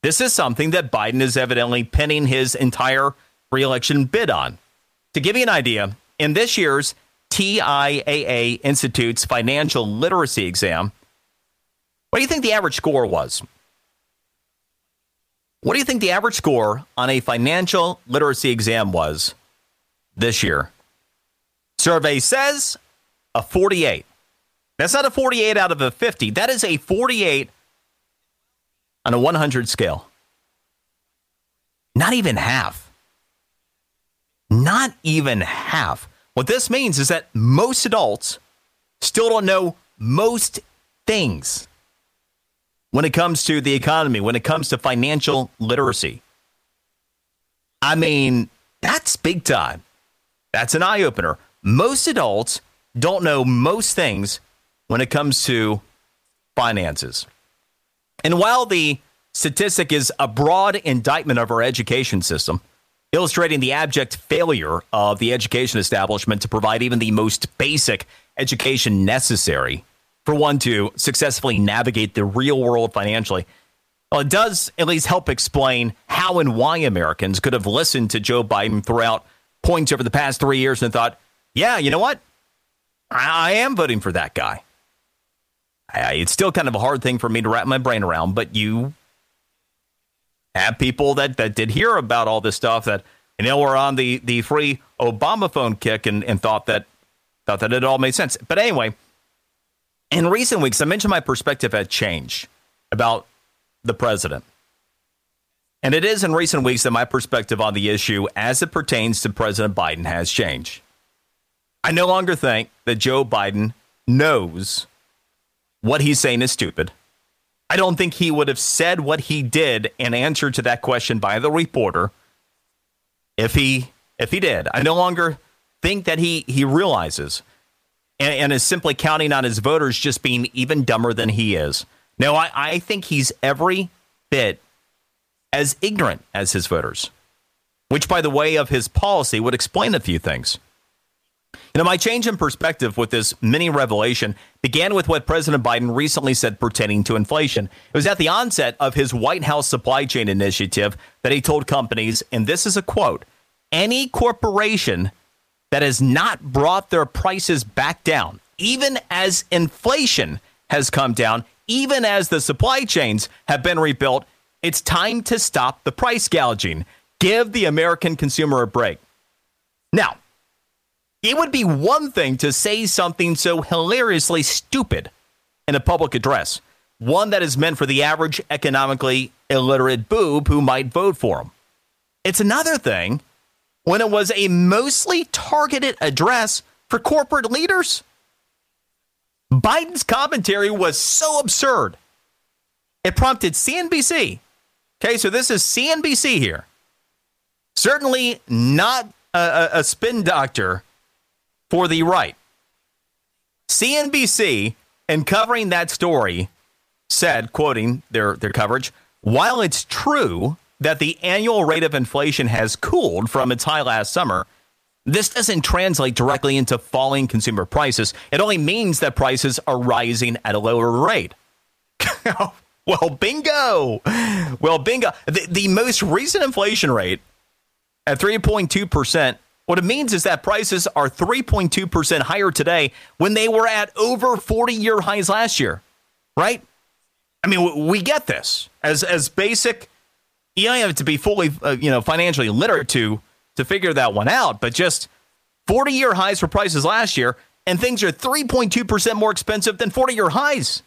This is something that Biden is evidently pinning his entire reelection bid on. To give you an idea, in this year's TIAA Institute's financial literacy exam, what do you think the average score was? What do you think the average score on a financial literacy exam was this year? Survey says a 48. That's not a 48 out of a 50. That is a 48 on a 100 scale. Not even half. Not even half. What this means is that most adults still don't know most things when it comes to the economy, when it comes to financial literacy. I mean, that's big time. That's an eye opener. Most adults don't know most things when it comes to finances. And while the statistic is a broad indictment of our education system, illustrating the abject failure of the education establishment to provide even the most basic education necessary for one to successfully navigate the real world financially. Well, it does at least help explain how and why Americans could have listened to Joe Biden throughout points over the past three years and thought, yeah, you know what? I, I am voting for that guy. I, it's still kind of a hard thing for me to wrap my brain around, but you have people that, that did hear about all this stuff that, you know, were on the, the free Obama phone kick and, and thought that thought that it all made sense. But anyway, in recent weeks, I mentioned my perspective had changed about the president. And it is in recent weeks that my perspective on the issue as it pertains to President Biden has changed. I no longer think that Joe Biden knows what he's saying is stupid. I don't think he would have said what he did in answer to that question by the reporter if he if he did. I no longer think that he he realizes and, and is simply counting on his voters just being even dumber than he is. No, I, I think he's every bit as ignorant as his voters, which, by the way of his policy, would explain a few things. You know, my change in perspective with this mini revelation began with what President Biden recently said pertaining to inflation. It was at the onset of his White House supply chain initiative that he told companies, and this is a quote any corporation that has not brought their prices back down, even as inflation has come down, even as the supply chains have been rebuilt, it's time to stop the price gouging. Give the American consumer a break. Now, it would be one thing to say something so hilariously stupid in a public address, one that is meant for the average economically illiterate boob who might vote for him. It's another thing when it was a mostly targeted address for corporate leaders. Biden's commentary was so absurd. It prompted CNBC. Okay, so this is CNBC here. Certainly not a, a, spin doctor for the right. CNBC, in covering that story, said, quoting their, their coverage, while it's true that the annual rate of inflation has cooled from its high last summer, this doesn't translate directly into falling consumer prices. It only means that prices are rising at a lower rate. *laughs* well, bingo. Well, bingo. The, the most recent inflation rate at 3.2%, what it means is that prices are 3.2% higher today when they were at over 40 year highs last year, right? I mean, we get this as as basic. You don't have to be fully, uh, you know, financially literate to to figure that one out, but just 40 year highs for prices last year, and things are 3.2% more expensive than 40 year highs.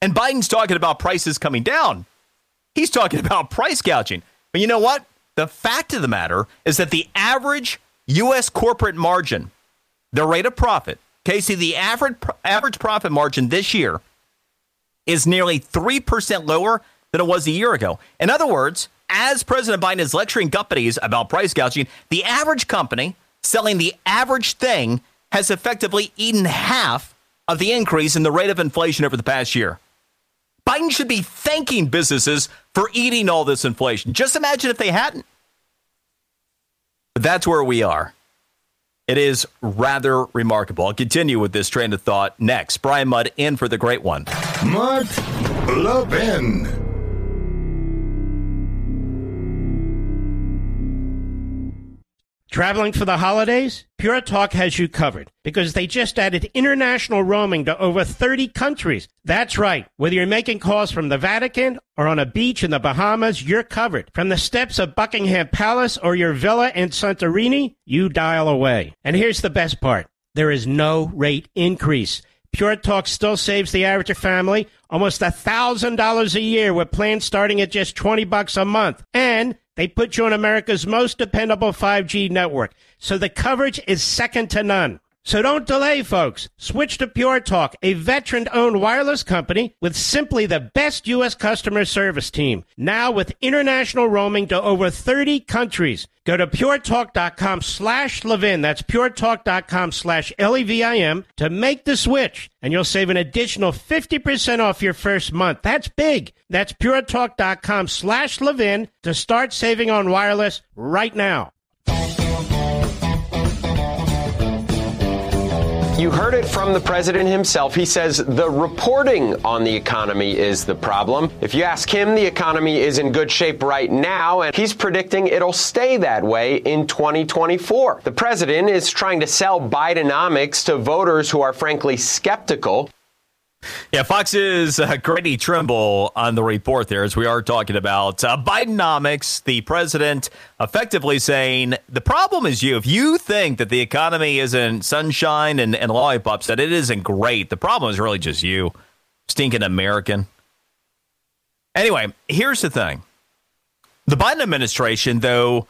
And Biden's talking about prices coming down. He's talking *laughs* about price gouging. But you know what? The fact of the matter is that the average U.S. corporate margin, the rate of profit, Casey, the average average profit margin this year is nearly 3% lower than it was a year ago. In other words, as President Biden is lecturing companies about price gouging, the average company selling the average thing has effectively eaten half of the increase in the rate of inflation over the past year. Biden should be thanking businesses for eating all this inflation. Just imagine if they hadn't. But that's where we are. It is rather remarkable. I'll continue with this train of thought next. Brian Mudd in for the great one. Mark Levin. Traveling for the holidays? Pure Talk has you covered because they just added international roaming to over 30 countries. That's right. Whether you're making calls from the Vatican or on a beach in the Bahamas, you're covered. From the steps of Buckingham Palace or your villa in Santorini, you dial away. And here's the best part. There is no rate increase. Pure Talk still saves the average family almost $1,000 a year with plans starting at just 20 bucks a month. And they put you on America's most dependable 5G network, so the coverage is second to none. So don't delay, folks. Switch to Pure Talk, a veteran owned wireless company with simply the best U.S. customer service team. Now with international roaming to over 30 countries. Go to puretalk.com slash Levin. That's puretalk.com slash L-E-V-I-N to make the switch. And you'll save an additional 50% off your first month. That's big. That's puretalk.com slash Levin to start saving on wireless right now. You heard it from the president himself. He says the reporting on the economy is the problem. If you ask him, the economy is in good shape right now, and he's predicting it'll stay that way in 2024. The president is trying to sell Bidenomics to voters who are frankly skeptical. Yeah, Fox's uh, Grady Trimble on the report there as we are talking about uh, Bidenomics, the president effectively saying the problem is you. If you think that the economy isn't sunshine and, and lollipops, that it isn't great, the problem is really just you, stinking American. Anyway, here's the thing the Biden administration, though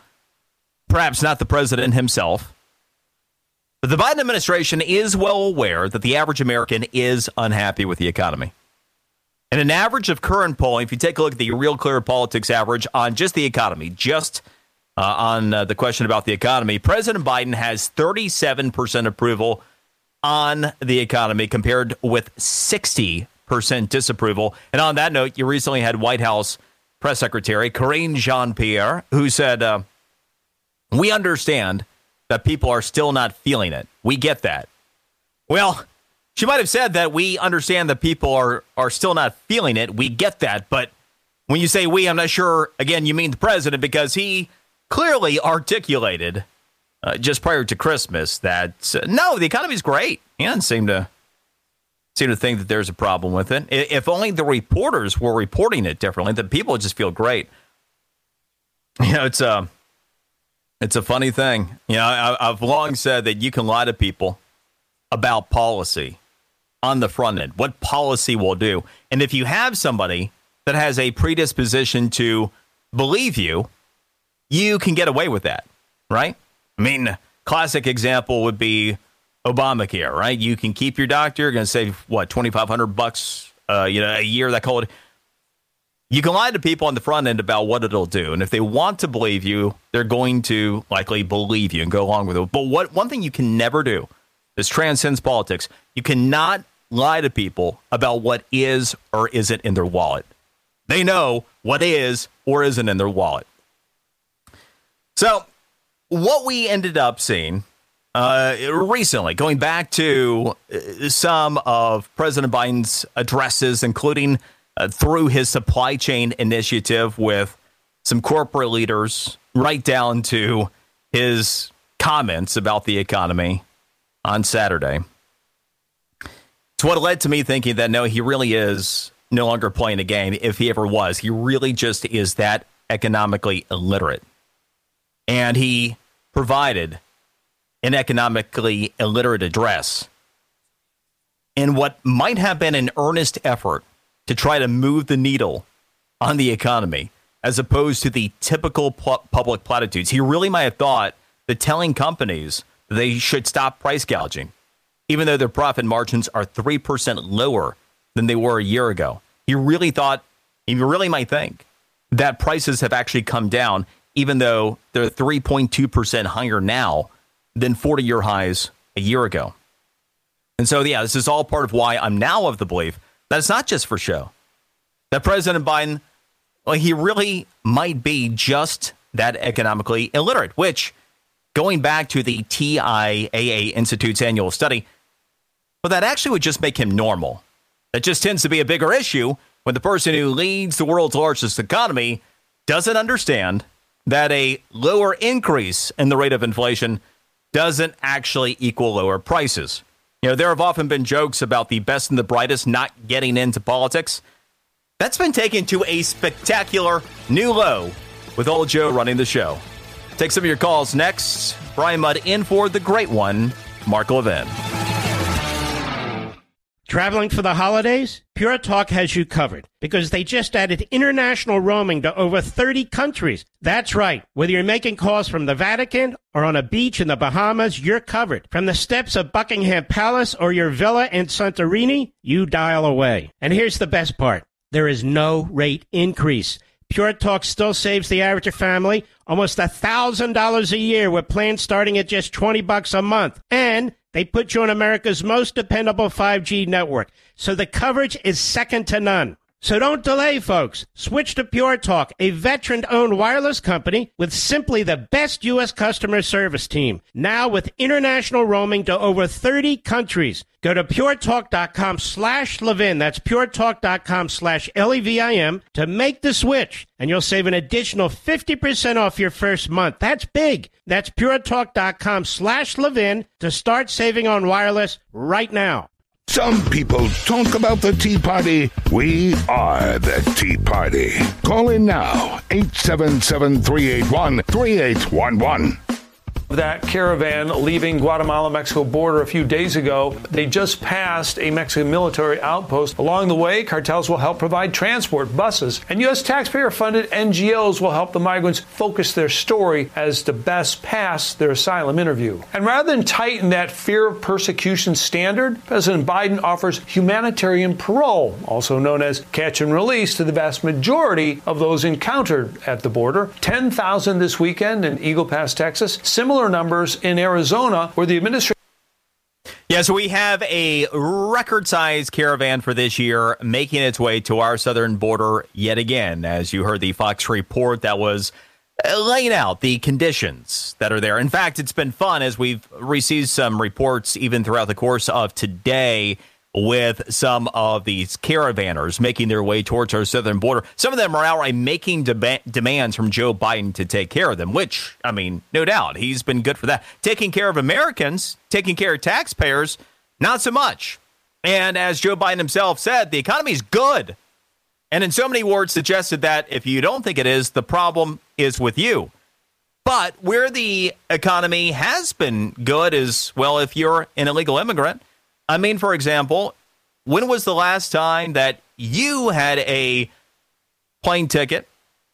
perhaps not the president himself, but the Biden administration is well aware that the average American is unhappy with the economy. And an average of current polling, if you take a look at the Real Clear Politics average on just the economy, just uh, on uh, the question about the economy, President Biden has 37% approval on the economy compared with 60% disapproval. And on that note, you recently had White House press secretary Karine Jean Pierre, who said, uh, We understand that people are still not feeling it. We get that. Well, she might have said that we understand that people are, are still not feeling it. We get that. But when you say we, I'm not sure, again, you mean the president because he clearly articulated uh, just prior to Christmas that uh, no, the economy's great. He doesn't seem to seem to think that there's a problem with it. If only the reporters were reporting it differently, then people just feel great. *laughs* You know, it's a it's a funny thing. You know, I, I've long said that you can lie to people about policy on the front end, what policy will do, and if you have somebody that has a predisposition to believe you, you can get away with that, right? I mean, classic example would be Obamacare, right? You can keep your doctor, you're going to save what twenty five hundred bucks, uh, you know, a year. That called. You can lie to people on the front end about what it'll do, and if they want to believe you, they're going to likely believe you and go along with it. But what one thing you can never do, this transcends politics. You cannot lie to people about what is or isn't in their wallet. They know what is or isn't in their wallet. So, what we ended up seeing uh, recently, going back to uh, some of President Biden's addresses, including uh, through his supply chain initiative with some corporate leaders, right down to his comments about the economy on Saturday. It's what led to me thinking that no, he really is no longer playing a game, if he ever was. He really just is that economically illiterate. And he provided an economically illiterate address in what might have been an earnest effort to try to move the needle on the economy as opposed to the typical pu- public platitudes. He really might have thought that telling companies they should stop price gouging, even though their profit margins are 3% lower than they were a year ago. He really thought, he really might think that prices have actually come down, even though they're 3.2% higher now than 40 year highs a year ago. And so, yeah, this is all part of why I'm now of the belief that it's not just for show. That President Biden, well, he really might be just that economically illiterate, which, going back to the TIAA Institute's annual study, well, that actually would just make him normal. That just tends to be a bigger issue when the person who leads the world's largest economy doesn't understand that a lower increase in the rate of inflation doesn't actually equal lower prices. You know, there have often been jokes about the best and the brightest not getting into politics. That's been taken to a spectacular new low with old Joe running the show. Take some of your calls next. Brian Mudd in for the great one, Mark Levin. Traveling for the holidays? Pure Talk has you covered because they just added international roaming to over 30 countries. That's right. Whether you're making calls from the Vatican or on a beach in the Bahamas, you're covered. From the steps of Buckingham Palace or your villa in Santorini, you dial away. And here's the best part. There is no rate increase. Pure Talk still saves the average family almost $1,000 a year with plans starting at just 20 bucks a month. And they put you on America's most dependable 5G network, so the coverage is second to none. So don't delay, folks. Switch to Pure Talk, a veteran owned wireless company with simply the best U.S. customer service team. Now with international roaming to over 30 countries. Go to puretalk.com slash Levin. That's puretalk.com slash L-E-V-I-N to make the switch. And you'll save an additional 50% off your first month. That's big. That's puretalk.com slash Levin to start saving on wireless right now. Some people talk about the Tea Party. We are the Tea Party. Call in now 877 381 3811 that caravan leaving Guatemala Mexico border a few days ago. They just passed a Mexican military outpost. Along the way, cartels will help provide transport, buses, and U.S. taxpayer funded NGOs will help the migrants focus their story as to best pass their asylum interview. And rather than tighten that fear of persecution standard, President Biden offers humanitarian parole, also known as catch and release, to the vast majority of those encountered at the border. 10,000 this weekend in Eagle Pass, Texas. Similar numbers in Arizona, where the administration. Yeah, so we have a record sized caravan for this year making its way to our southern border yet again. As you heard the Fox report, that was uh, laying out the conditions that are there. In fact, it's been fun as we've received some reports even throughout the course of today with some of these caravanners making their way towards our southern border. Some of them are outright making demands from Joe Biden to take care of them, which, I mean, no doubt, he's been good for that. Taking care of Americans, taking care of taxpayers, not so much. And as Joe Biden himself said, the economy is good. And in so many words, suggested that if you don't think it is, the problem is with you. But where the economy has been good is, well, if you're an illegal immigrant, I mean, for example, when was the last time that you had a plane ticket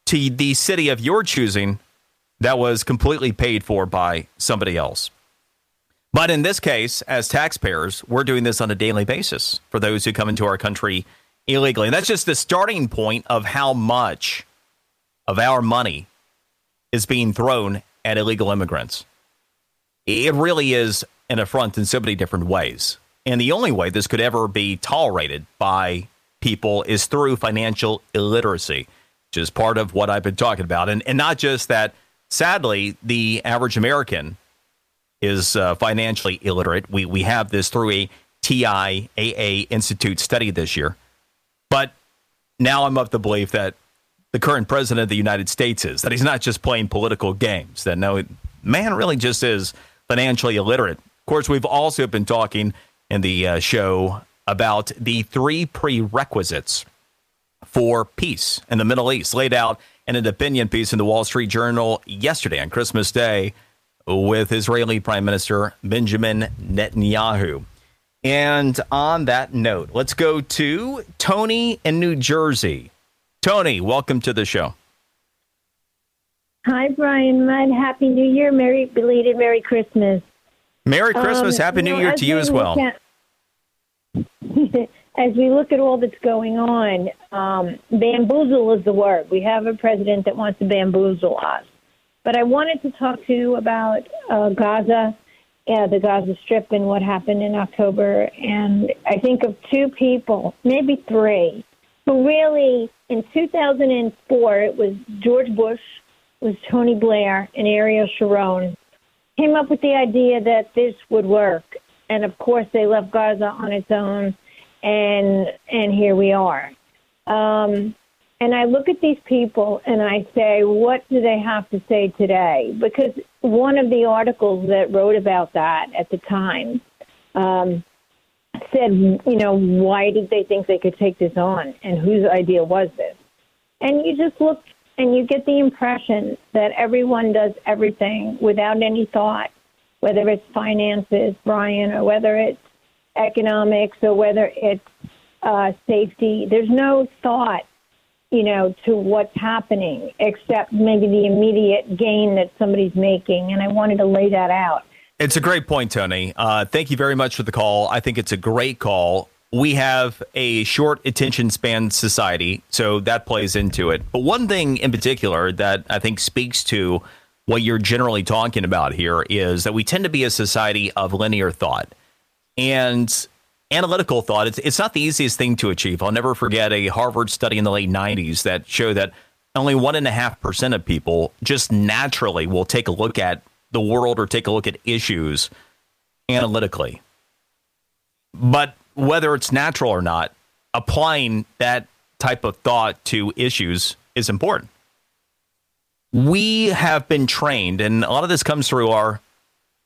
to the city of your choosing that was completely paid for by somebody else? But in this case, as taxpayers, we're doing this on a daily basis for those who come into our country illegally. And that's just the starting point of how much of our money is being thrown at illegal immigrants. It really is an affront in so many different ways. And the only way this could ever be tolerated by people is through financial illiteracy, which is part of what I've been talking about. And, and not just that, sadly, the average American is uh, financially illiterate. We, we have this through a TIAA Institute study this year. But now I'm of the belief that the current president of the United States is, that he's not just playing political games, that no, man really just is financially illiterate. Of course, we've also been talking in the uh, show about the three prerequisites for peace in the Middle East, laid out in an opinion piece in the Wall Street Journal yesterday on Christmas Day with Israeli Prime Minister Benjamin Netanyahu. And on that note, let's go to Tony in New Jersey. Tony, welcome to the show. Hi, Brian Mudd. Happy New Year. Merry belated Merry Christmas. Merry Christmas. Um, Happy New Year to you as well. *laughs* As we look at all that's going on, um, bamboozle is the word. We have a president that wants to bamboozle us. But I wanted to talk to you about uh, Gaza, uh, the Gaza Strip, and what happened in October. And I think of two people, maybe three, who really, in 2004, it was George Bush, was Tony Blair, and Ariel Sharon, came up with the idea that this would work. And of course, they left Gaza on its own, and and here we are. Um, and I look at these people and I say, what do they have to say today? Because one of the articles that wrote about that at the time um, said, you know, why did they think they could take this on and whose idea was this? And you just look and you get the impression that everyone does everything without any thought, whether it's finances, Brian, or whether it's economics or whether it's uh, safety. There's no thought, you know, to what's happening except maybe the immediate gain that somebody's making. And I wanted to lay that out. It's a great point, Tony. Uh, thank you very much for the call. I think it's a great call. We have a short attention span society, so that plays into it. But one thing in particular that I think speaks to what you're generally talking about here is that we tend to be a society of linear thought. And analytical thought, it's, it's not the easiest thing to achieve. I'll never forget a Harvard study in the late 90s that showed that only 1.5% of people just naturally will take a look at the world or take a look at issues analytically. But whether it's natural or not, applying that type of thought to issues is important. We have been trained, and a lot of this comes through our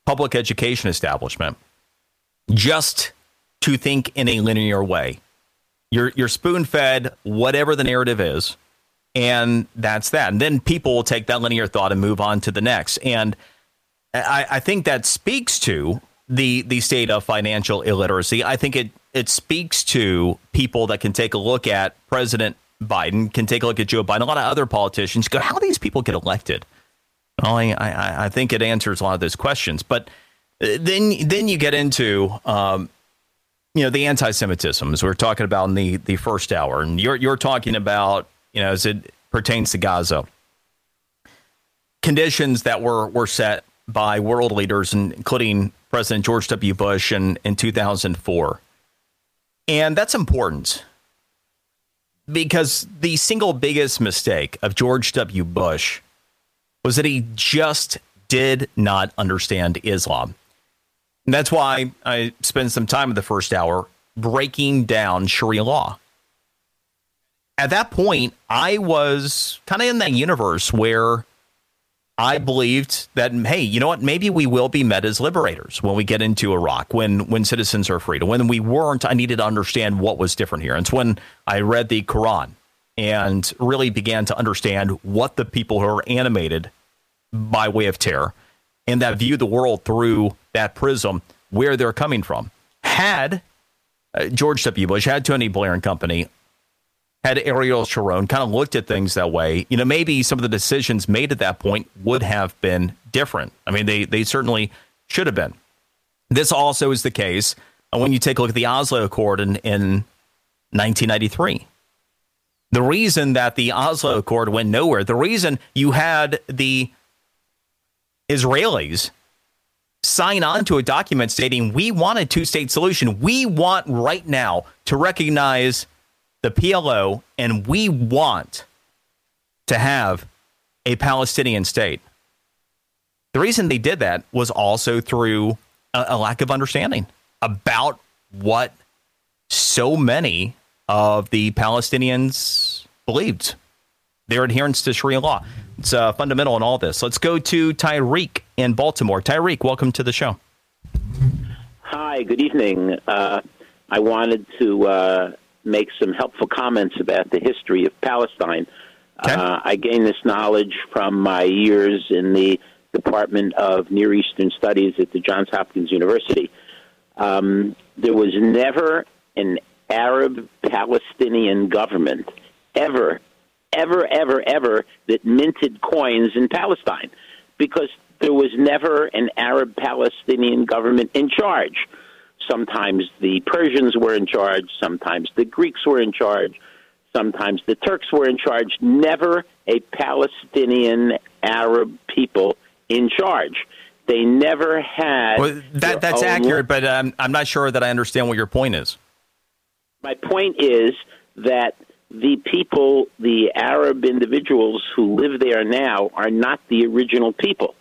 public education establishment, just to think in a linear way. You're, you're spoon fed whatever the narrative is, and that's that. And then people will take that linear thought and move on to the next. And I, I think that speaks to the the state of financial illiteracy. I think it it speaks to people that can take a look at President Biden, can take a look at Joe Biden, a lot of other politicians. Go, how do these people get elected? Well, I, I, I think it answers a lot of those questions. But uh, then then you get into um, you know the anti-Semitism as we are talking about in the the first hour, and you're you're talking about you know as it pertains to Gaza conditions that were were set by world leaders, including President George W. Bush in, in 2004. And that's important because the single biggest mistake of George W. Bush was that he just did not understand Islam. And that's why I spent some time in the first hour breaking down Sharia law. At that point, I was kind of in that universe where I believed that hey, you know what? Maybe we will be met as liberators when we get into Iraq, when when citizens are freed. When we weren't, I needed to understand what was different here. And it's when I read the Quran and really began to understand what the people who are animated by way of terror and that view the world through that prism, where they're coming from. Had uh, George W. Bush, had Tony Blair and company, had Ariel Sharon kind of looked at things that way, you know, maybe some of the decisions made at that point would have been different. I mean, they they certainly should have been. This also is the case uh, when you take a look at the Oslo Accord in, in 1993. The reason that the Oslo Accord went nowhere, the reason you had the Israelis sign on to a document stating we want a two state solution. We want right now to recognize the PLO and we want to have a Palestinian state. The reason they did that was also through a, a lack of understanding about what so many of the Palestinians believed their adherence to Sharia law. It's uh, fundamental in all this. Let's go to Tyreek in Baltimore. Tyreek, welcome to the show. Hi, good evening. Uh, I wanted to uh, make some helpful comments about the history of Palestine. Okay. Uh, I gained this knowledge from my years in the Department of Near Eastern Studies at the Johns Hopkins University. Um, there was never an Arab Palestinian government ever ever, ever, ever that minted coins in Palestine because there was never an Arab Palestinian government in charge. Sometimes the Persians were in charge, sometimes the Greeks were in charge, sometimes the Turks were in charge. Never a Palestinian Arab people in charge. They never had. Well, that, that's accurate, but um, I'm not sure that I understand what your point is. My point is that the people, the Arab individuals who live there now, are not the original people.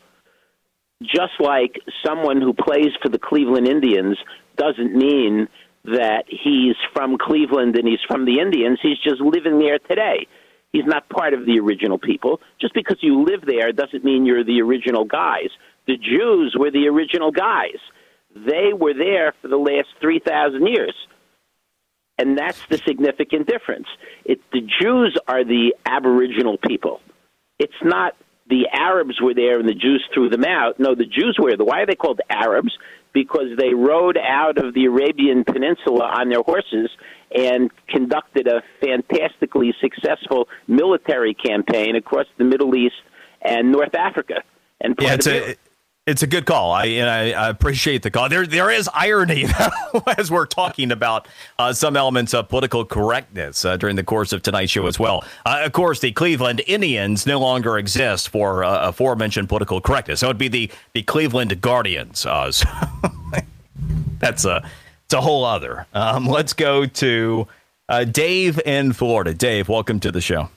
Just like someone who plays for the Cleveland Indians doesn't mean that he's from Cleveland and he's from the Indians, he's just living there today. He's not part of the original people. Just because you live there doesn't mean you're the original guys. The Jews were the original guys. They were there for the last 3,000 years. And that's the significant difference. It, the Jews are the aboriginal people. It's not the Arabs were there and the Jews threw them out. No, the Jews were. there. Why are they called Arabs? Because they rode out of the Arabian Peninsula on their horses and conducted a fantastically successful military campaign across the Middle East and North Africa. And yeah, it's a, it's a good call. I, I appreciate the call. There there is irony *laughs* as we're talking about uh, some elements of political correctness uh, during the course of tonight's show as well. Uh, of course, the Cleveland Indians no longer exist for uh, aforementioned political correctness. So it'd be the the Cleveland Guardians. Uh, *laughs* so that's a it's a whole other. Um, let's go to uh, Dave in Florida. Dave, welcome to the show.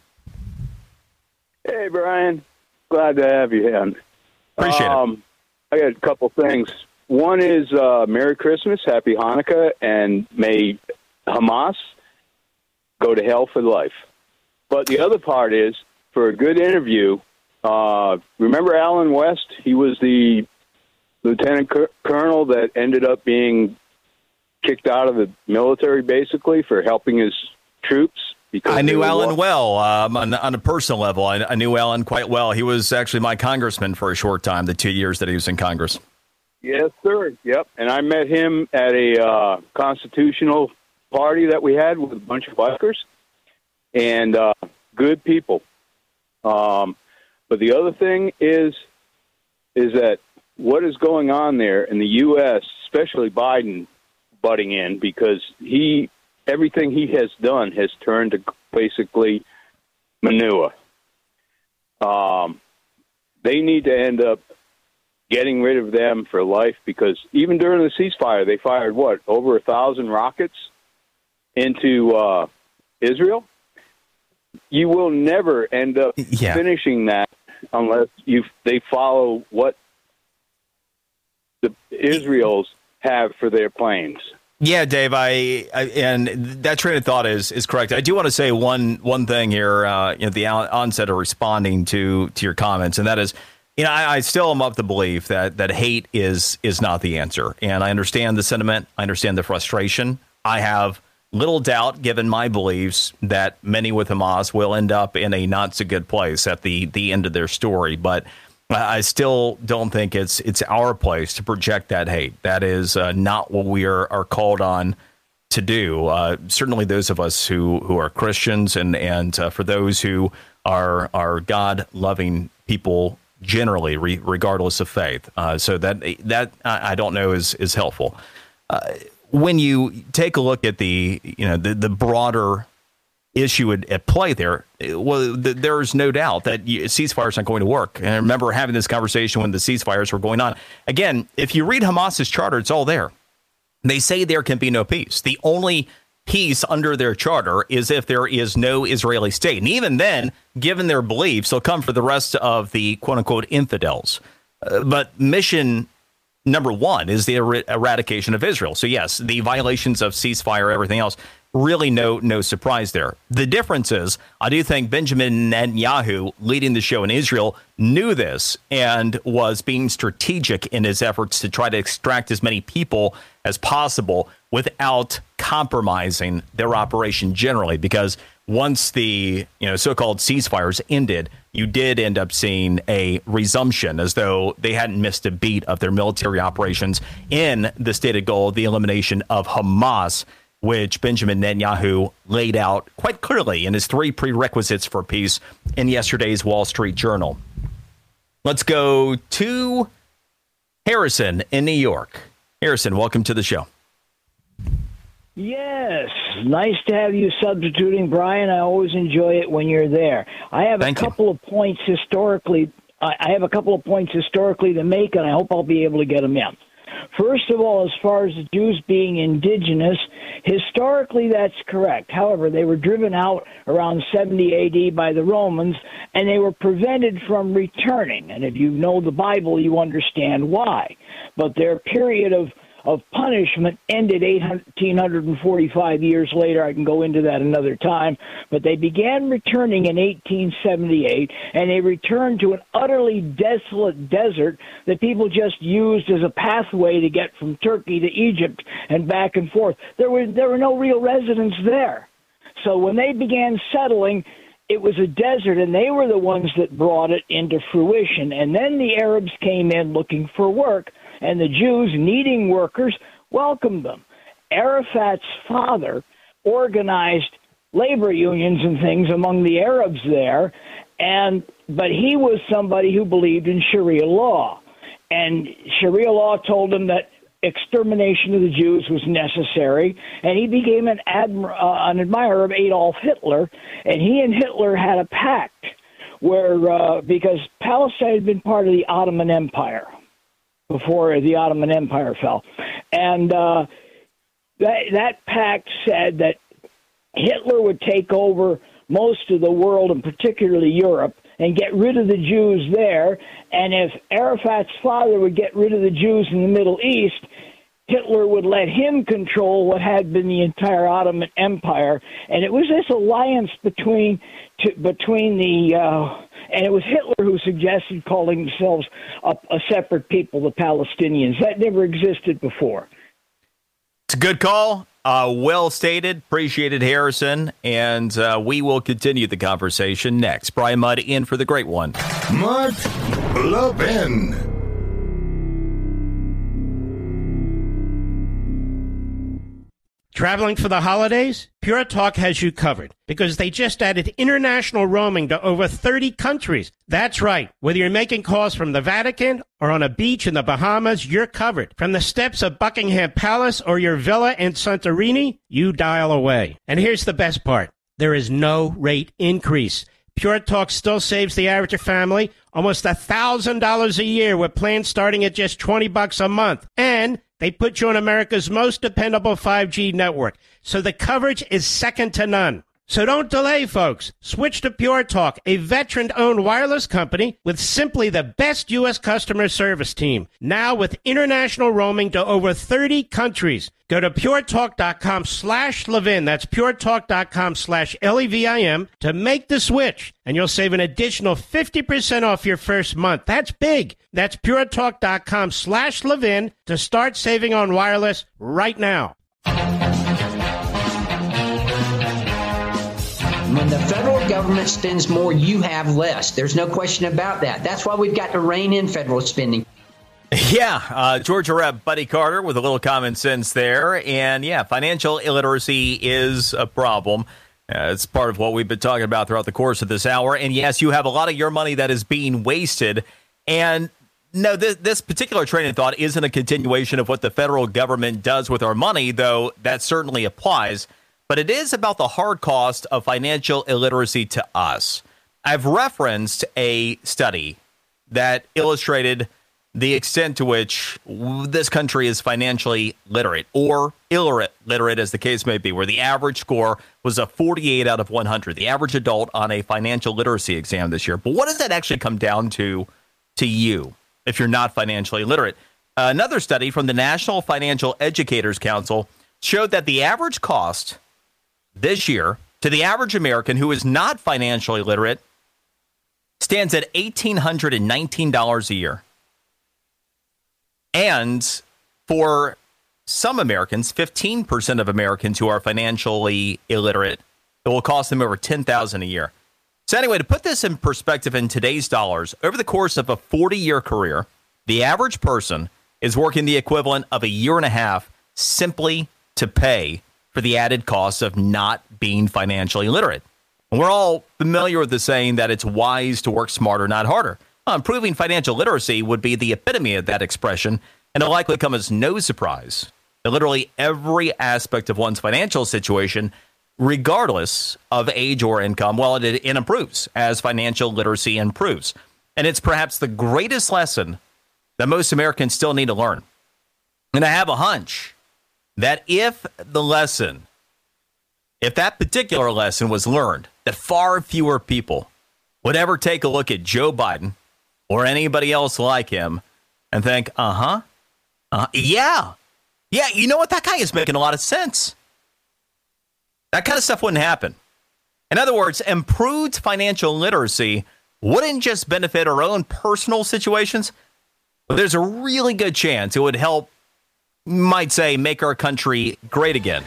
Hey, Brian. Glad to have you here. Appreciate um, it. I got a couple things. One is uh, Merry Christmas, Happy Hanukkah, and may Hamas go to hell for life. But the other part is for a good interview. Uh, remember Allen West? He was the lieutenant colonel that ended up being kicked out of the military, basically for helping his troops. I knew Allen well um, on, on, a personal level. I, I, knew Allen quite well. He was actually my congressman for a short time, the two years that he was in Congress. Yes, sir. Yep. And I met him at a uh, constitutional party that we had with a bunch of bikers and uh, good people. Um, but the other thing is, is that what is going on there in the U.S., especially Biden butting in because he everything he has done has turned to basically manure. Um, they need to end up getting rid of them for life because even during the ceasefire, they fired what over a thousand rockets into uh, Israel. You will never end up *laughs* yeah. finishing that unless you they follow what the Israel's have for their planes. Yeah, Dave, I, I, and that train of thought is is correct. I do want to say one one thing here uh, at the onset of responding to to your comments, and that is, you know, I, I, still am of the belief that that hate is is not the answer, and I understand the sentiment, I understand the frustration. I have little doubt, given my beliefs, that many with Hamas will end up in a not so good place at the the end of their story, but I still don't think it's it's our place to project that hate. That is uh, not what we are, are called on to do. Uh, certainly, those of us who who are Christians and and uh, for those who are are God loving people generally, re- regardless of faith. Uh, so that that I don't know is is helpful. Uh, when you take a look at the you know the the broader issue at, at play there. Well, th- there's no doubt that ceasefires aren't going to work. And I remember having this conversation when the ceasefires were going on. Again, if you read Hamas's charter, it's all there. They say there can be no peace. The only peace under their charter is if there is no Israeli state. And even then, given their beliefs, they'll come for the rest of the quote unquote infidels. Uh, but mission number one is the er- eradication of Israel. So, yes, the violations of ceasefire, everything else, really no no surprise there. The difference is, I do think Benjamin Netanyahu, leading the show in Israel, knew this and was being strategic in his efforts to try to extract as many people as possible without compromising their operation generally. Because once the you know so-called ceasefires ended, you did end up seeing a resumption as though they hadn't missed a beat of their military operations in the stated goal, the elimination of Hamas which Benjamin Netanyahu laid out quite clearly in his three prerequisites for peace in yesterday's Wall Street Journal. Let's go to Harrison in New York. Harrison, welcome to the show. Yes, nice to have you substituting, Brian. I always enjoy it when you're there. I have Thank a couple you. of points historically. I have a couple of points historically to make, and I hope I'll be able to get them in. First of all, as far as the Jews being indigenous, historically that's correct. However, they were driven out around 70 AD by the Romans and they were prevented from returning. And if you know the Bible, you understand why. But their period of of punishment ended 1845 years later. I can go into that another time. But they began returning in 1878, and they returned to an utterly desolate desert that people just used as a pathway to get from Turkey to Egypt and back and forth. There were there were no real residents there. So when they began settling, it was a desert, and they were the ones that brought it into fruition. And then the Arabs came in looking for work, and the Jews, needing workers, welcomed them. Arafat's father organized labor unions and things among the Arabs there, and but he was somebody who believed in Sharia law, and Sharia law told him that extermination of the Jews was necessary, and he became an, admir- uh, an admirer of Adolf Hitler, and he and Hitler had a pact where uh, because Palestine had been part of the Ottoman Empire before the Ottoman Empire fell, and uh, that that pact said that Hitler would take over most of the world and particularly Europe and get rid of the Jews there. And if Arafat's father would get rid of the Jews in the Middle East, Hitler would let him control what had been the entire Ottoman Empire. And it was this alliance between to, between the uh, and it was Hitler who suggested calling themselves a, a separate people, the Palestinians. That never existed before. It's a good call. Uh, well stated. Appreciated, Harrison. And uh, we will continue the conversation next. Brian Mudd in for the great one. Mark Levin. Traveling for the holidays? Pure Talk has you covered because they just added international roaming to over 30 countries. That's right. Whether you're making calls from the Vatican or on a beach in the Bahamas, you're covered. From the steps of Buckingham Palace or your villa in Santorini, you dial away. And here's the best part. There is no rate increase. Pure Talk still saves the average family almost $1,000 a year with plans starting at just 20 bucks a month. And they put you on America's most dependable 5G network. So the coverage is second to none. So don't delay, folks. Switch to Pure Talk, a veteran owned wireless company with simply the best U.S. customer service team. Now with international roaming to over 30 countries. Go to puretalk.com slash Levin. That's puretalk.com slash L-E-V-I-N to make the switch. And you'll save an additional 50% off your first month. That's big. That's puretalk.com slash Levin to start saving on wireless right now. When the federal government spends more, you have less. There's no question about that. That's why we've got to rein in federal spending. Yeah, uh, Georgia Rep Buddy Carter with a little common sense there. And yeah, financial illiteracy is a problem. Uh, it's part of what we've been talking about throughout the course of this hour. And yes, you have a lot of your money that is being wasted. And no, this, this particular train of thought isn't a continuation of what the federal government does with our money, though that certainly applies but it is about the hard cost of financial illiteracy to us. I've referenced a study that illustrated the extent to which this country is financially literate or illiterate, literate as the case may be, where the average score was a 48 out of 100, the average adult on a financial literacy exam this year. But what does that actually come down to to you if you're not financially literate? Another study from the National Financial Educators Council showed that the average cost this year to the average American who is not financially literate stands at $1,819 a year. And for some Americans, 15% of Americans who are financially illiterate, it will cost them over 10000 a year. So, anyway, to put this in perspective in today's dollars, over the course of a 40 year career, the average person is working the equivalent of a year and a half simply to pay for the added costs of not being financially literate. And we're all familiar with the saying that it's wise to work smarter, not harder. Well, improving financial literacy would be the epitome of that expression, and it'll likely come as no surprise that literally every aspect of one's financial situation, regardless of age or income, well, it, it improves as financial literacy improves. And it's perhaps the greatest lesson that most Americans still need to learn. And I have a hunch that if the lesson, if that particular lesson was learned, that far fewer people would ever take a look at Joe Biden or anybody else like him and think, uh huh, uh, yeah, yeah, you know what? That guy is making a lot of sense. That kind of stuff wouldn't happen. In other words, improved financial literacy wouldn't just benefit our own personal situations, but there's a really good chance it would help might say, make our country great again.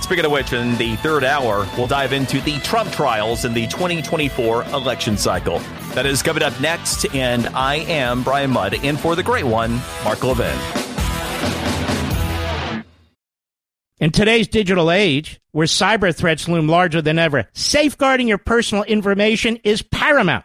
Speaking of which, in the third hour, we'll dive into the Trump trials in the 2024 election cycle. That is coming up next, and I am Brian Mudd, in for the great one, Mark Levin. In today's digital age, where cyber threats loom larger than ever, safeguarding your personal information is paramount.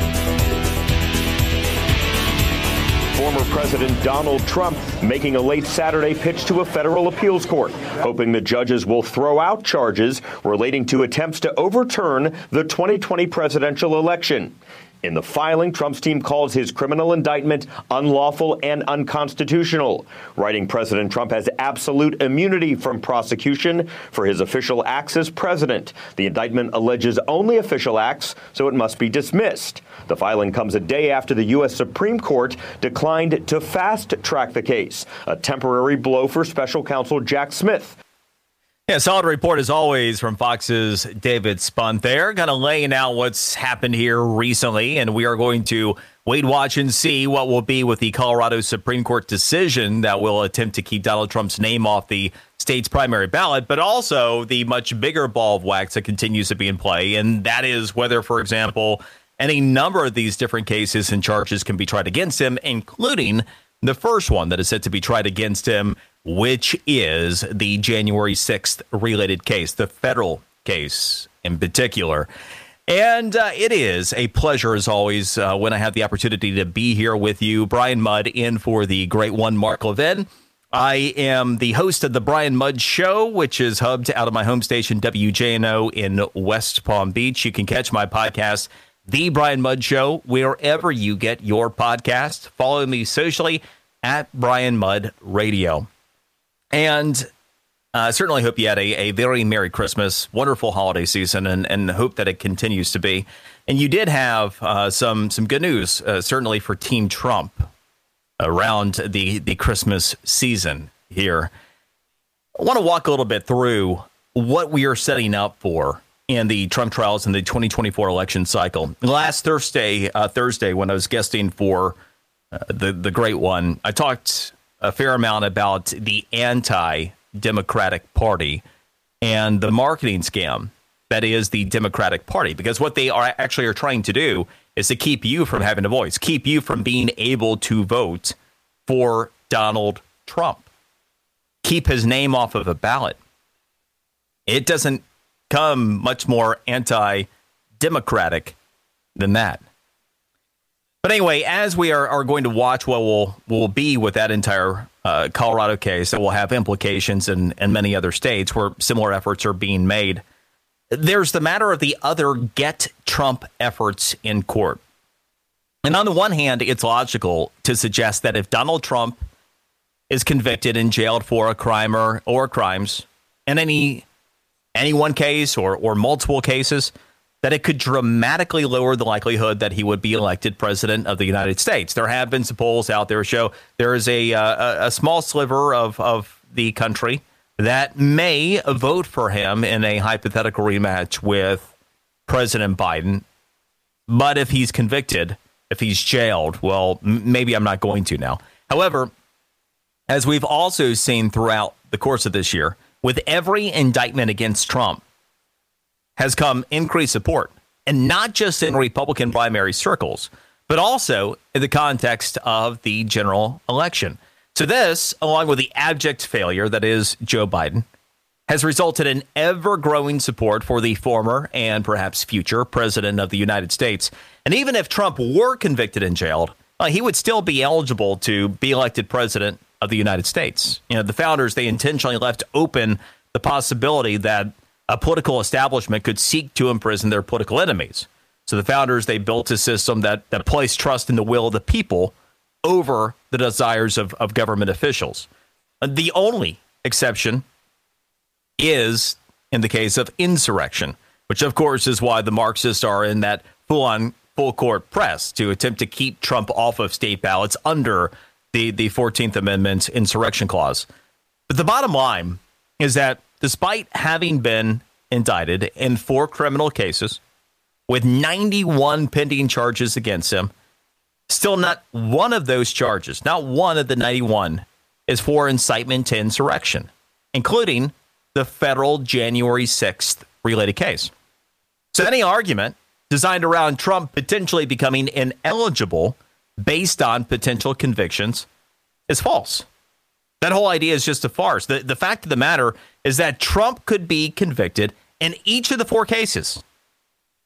Former President Donald Trump making a late Saturday pitch to a federal appeals court, hoping the judges will throw out charges relating to attempts to overturn the 2020 presidential election. In the filing, Trump's team calls his criminal indictment unlawful and unconstitutional, writing President Trump has absolute immunity from prosecution for his official acts as president. The indictment alleges only official acts, so it must be dismissed. The filing comes a day after the U.S. Supreme Court declined to fast track the case, a temporary blow for special counsel Jack Smith. Yeah, solid report as always from Fox's David Spunt there, kind of laying out what's happened here recently, and we are going to wait, watch, and see what will be with the Colorado Supreme Court decision that will attempt to keep Donald Trump's name off the state's primary ballot, but also the much bigger ball of wax that continues to be in play, and that is whether, for example, any number of these different cases and charges can be tried against him, including the first one that is set to be tried against him which is the January 6th related case, the federal case in particular. And uh, it is a pleasure, as always, uh, when I have the opportunity to be here with you. Brian Mudd in for the great one, Mark Levin. I am the host of the Brian Mudd Show, which is hubbed out of my home station, WJNO, in West Palm Beach. You can catch my podcast, The Brian Mudd Show, wherever you get your podcast. Follow me socially at Brian Mudd Radio. And I uh, certainly hope you had a, a very Merry Christmas, wonderful holiday season, and, and hope that it continues to be. And you did have uh, some some good news, uh, certainly for Team Trump around the, the Christmas season here. I want to walk a little bit through what we are setting up for in the Trump trials in the 2024 election cycle. Last Thursday, uh, Thursday when I was guesting for uh, the the great one, I talked a fair amount about the anti Democratic Party and the marketing scam that is the Democratic Party. Because what they are actually are trying to do is to keep you from having a voice, keep you from being able to vote for Donald Trump, keep his name off of a ballot. It doesn't come much more anti democratic than that. But anyway, as we are, are going to watch what will will be with that entire uh, Colorado case, that will have implications in, in many other states where similar efforts are being made. There's the matter of the other get Trump efforts in court. And on the one hand, it's logical to suggest that if Donald Trump is convicted and jailed for a crime or, or crimes and any any one case or, or multiple cases, that it could dramatically lower the likelihood that he would be elected president of the United States. There have been some polls out there show there is a uh, a small sliver of of the country that may vote for him in a hypothetical rematch with President Biden. But if he's convicted, if he's jailed, well, m- maybe I'm not going to now. However, as we've also seen throughout the course of this year, with every indictment against Trump, has come increased support, and not just in Republican primary circles, but also in the context of the general election. So, this, along with the abject failure that is Joe Biden, has resulted in ever growing support for the former and perhaps future president of the United States. And even if Trump were convicted and jailed, uh, he would still be eligible to be elected president of the United States. You know, the founders, they intentionally left open the possibility that a political establishment could seek to imprison their political enemies. So the founders they built a system that that placed trust in the will of the people over the desires of, of government officials. The only exception is in the case of insurrection, which of course is why the Marxists are in that full on full court press to attempt to keep Trump off of state ballots under the, the 14th Amendment insurrection clause. But the bottom line is that despite having been indicted in four criminal cases with 91 pending charges against him, still not one of those charges, not one of the 91, is for incitement to insurrection, including the federal January 6th related case. So any argument designed around Trump potentially becoming ineligible based on potential convictions is false. That whole idea is just a farce. The, the fact of the matter is that Trump could be convicted in each of the four cases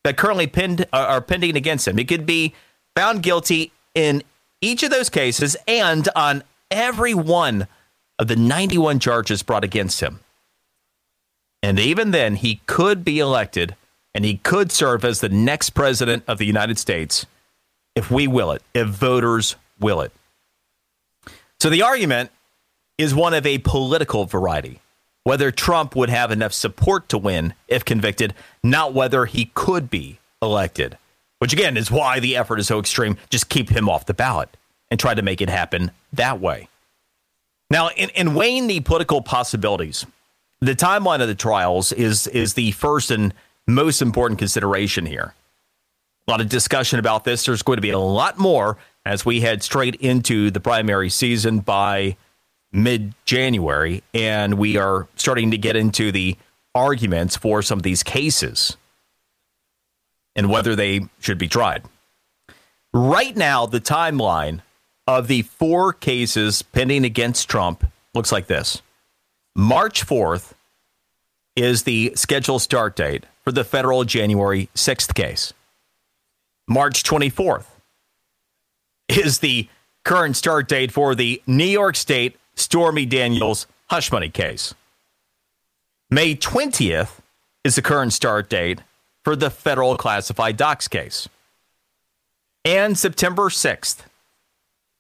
that currently pinned, uh, are pending against him. He could be found guilty in each of those cases and on every one of the 91 charges brought against him. And even then, he could be elected and he could serve as the next president of the United States if we will it, if voters will it. So the argument is one of a political variety whether Trump would have enough support to win if convicted, not whether he could be elected, which again is why the effort is so extreme. Just keep him off the ballot and try to make it happen that way. Now, in, in weighing the political possibilities, the timeline of the trials is is the first and most important consideration here. A lot of discussion about this. There's going to be a lot more as we head straight into the primary season by mid January, and we are starting to get into the arguments for some of these cases and whether they should be tried. Right now, the timeline of the four cases pending against Trump looks like this March 4th is the scheduled start date for the federal January 6th case. March 24th is the current start date for the New York State Stormy Daniels hush money case. May 20th is the current start date for the federal classified docs case. And September 6th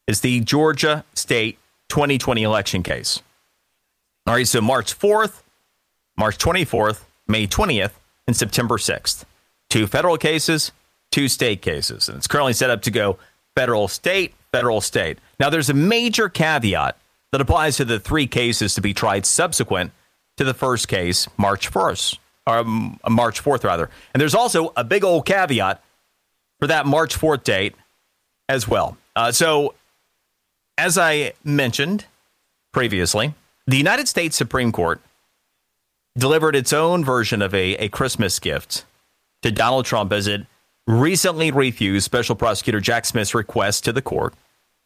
is the Georgia State 2020 election case. All right, so March 4th, March 24th, May 20th, and September 6th. Two federal cases, two state cases. And it's currently set up to go federal, state, federal, state. Now, there's a major caveat that applies to the three cases to be tried subsequent to the first case, March 1st, or um, March 4th, rather. And there's also a big old caveat for that March 4th date as well. Uh, so, as I mentioned previously, the United States Supreme Court delivered its own version of a, a Christmas gift to Donald Trump as it recently refused Special Prosecutor Jack Smith's request to the court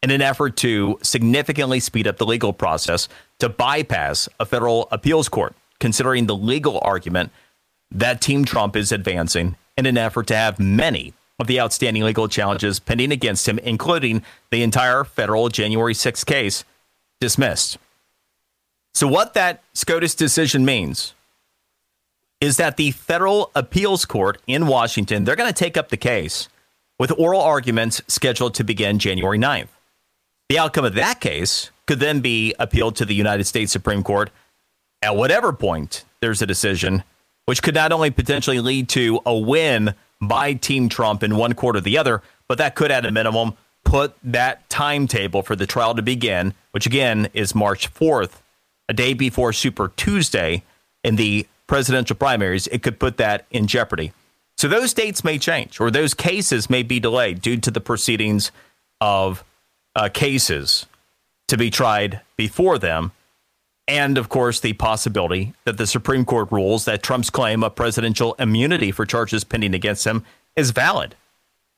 in an effort to significantly speed up the legal process to bypass a federal appeals court, considering the legal argument that Team Trump is advancing in an effort to have many of the outstanding legal challenges pending against him, including the entire federal January 6th case, dismissed. So, what that SCOTUS decision means is that the federal appeals court in Washington, they're going to take up the case with oral arguments scheduled to begin January 9th. The outcome of that case could then be appealed to the United States Supreme Court at whatever point there's a decision, which could not only potentially lead to a win by Team Trump in one court or the other, but that could, at a minimum, put that timetable for the trial to begin, which again is March 4th, a day before Super Tuesday in the presidential primaries. It could put that in jeopardy. So those dates may change, or those cases may be delayed due to the proceedings of uh, cases to be tried before them. And of course, the possibility that the Supreme Court rules that Trump's claim of presidential immunity for charges pending against him is valid,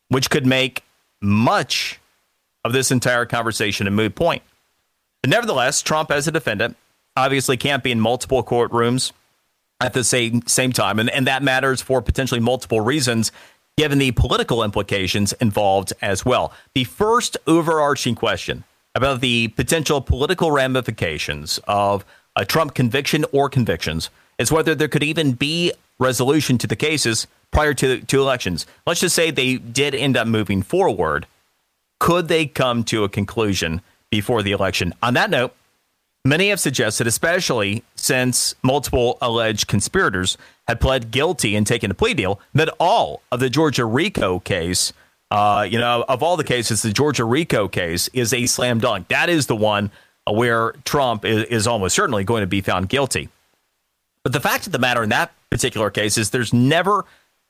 which could make much of this entire conversation a moot point. But nevertheless, Trump, as a defendant, obviously can't be in multiple courtrooms at the same same time, and, and that matters for potentially multiple reasons, given the political implications involved as well. The first overarching question about the potential political ramifications of a Trump conviction or convictions is whether there could even be resolution to the cases prior to, to elections. Let's just say they did end up moving forward. Could they come to a conclusion before the election? On that note, Many have suggested, especially since multiple alleged conspirators had pled guilty and taken a plea deal, that all of the Georgia RICO case, uh, you know, of all the cases, the Georgia RICO case is a slam dunk. That is the one where Trump is, is almost certainly going to be found guilty. But the fact of the matter in that particular case is there's never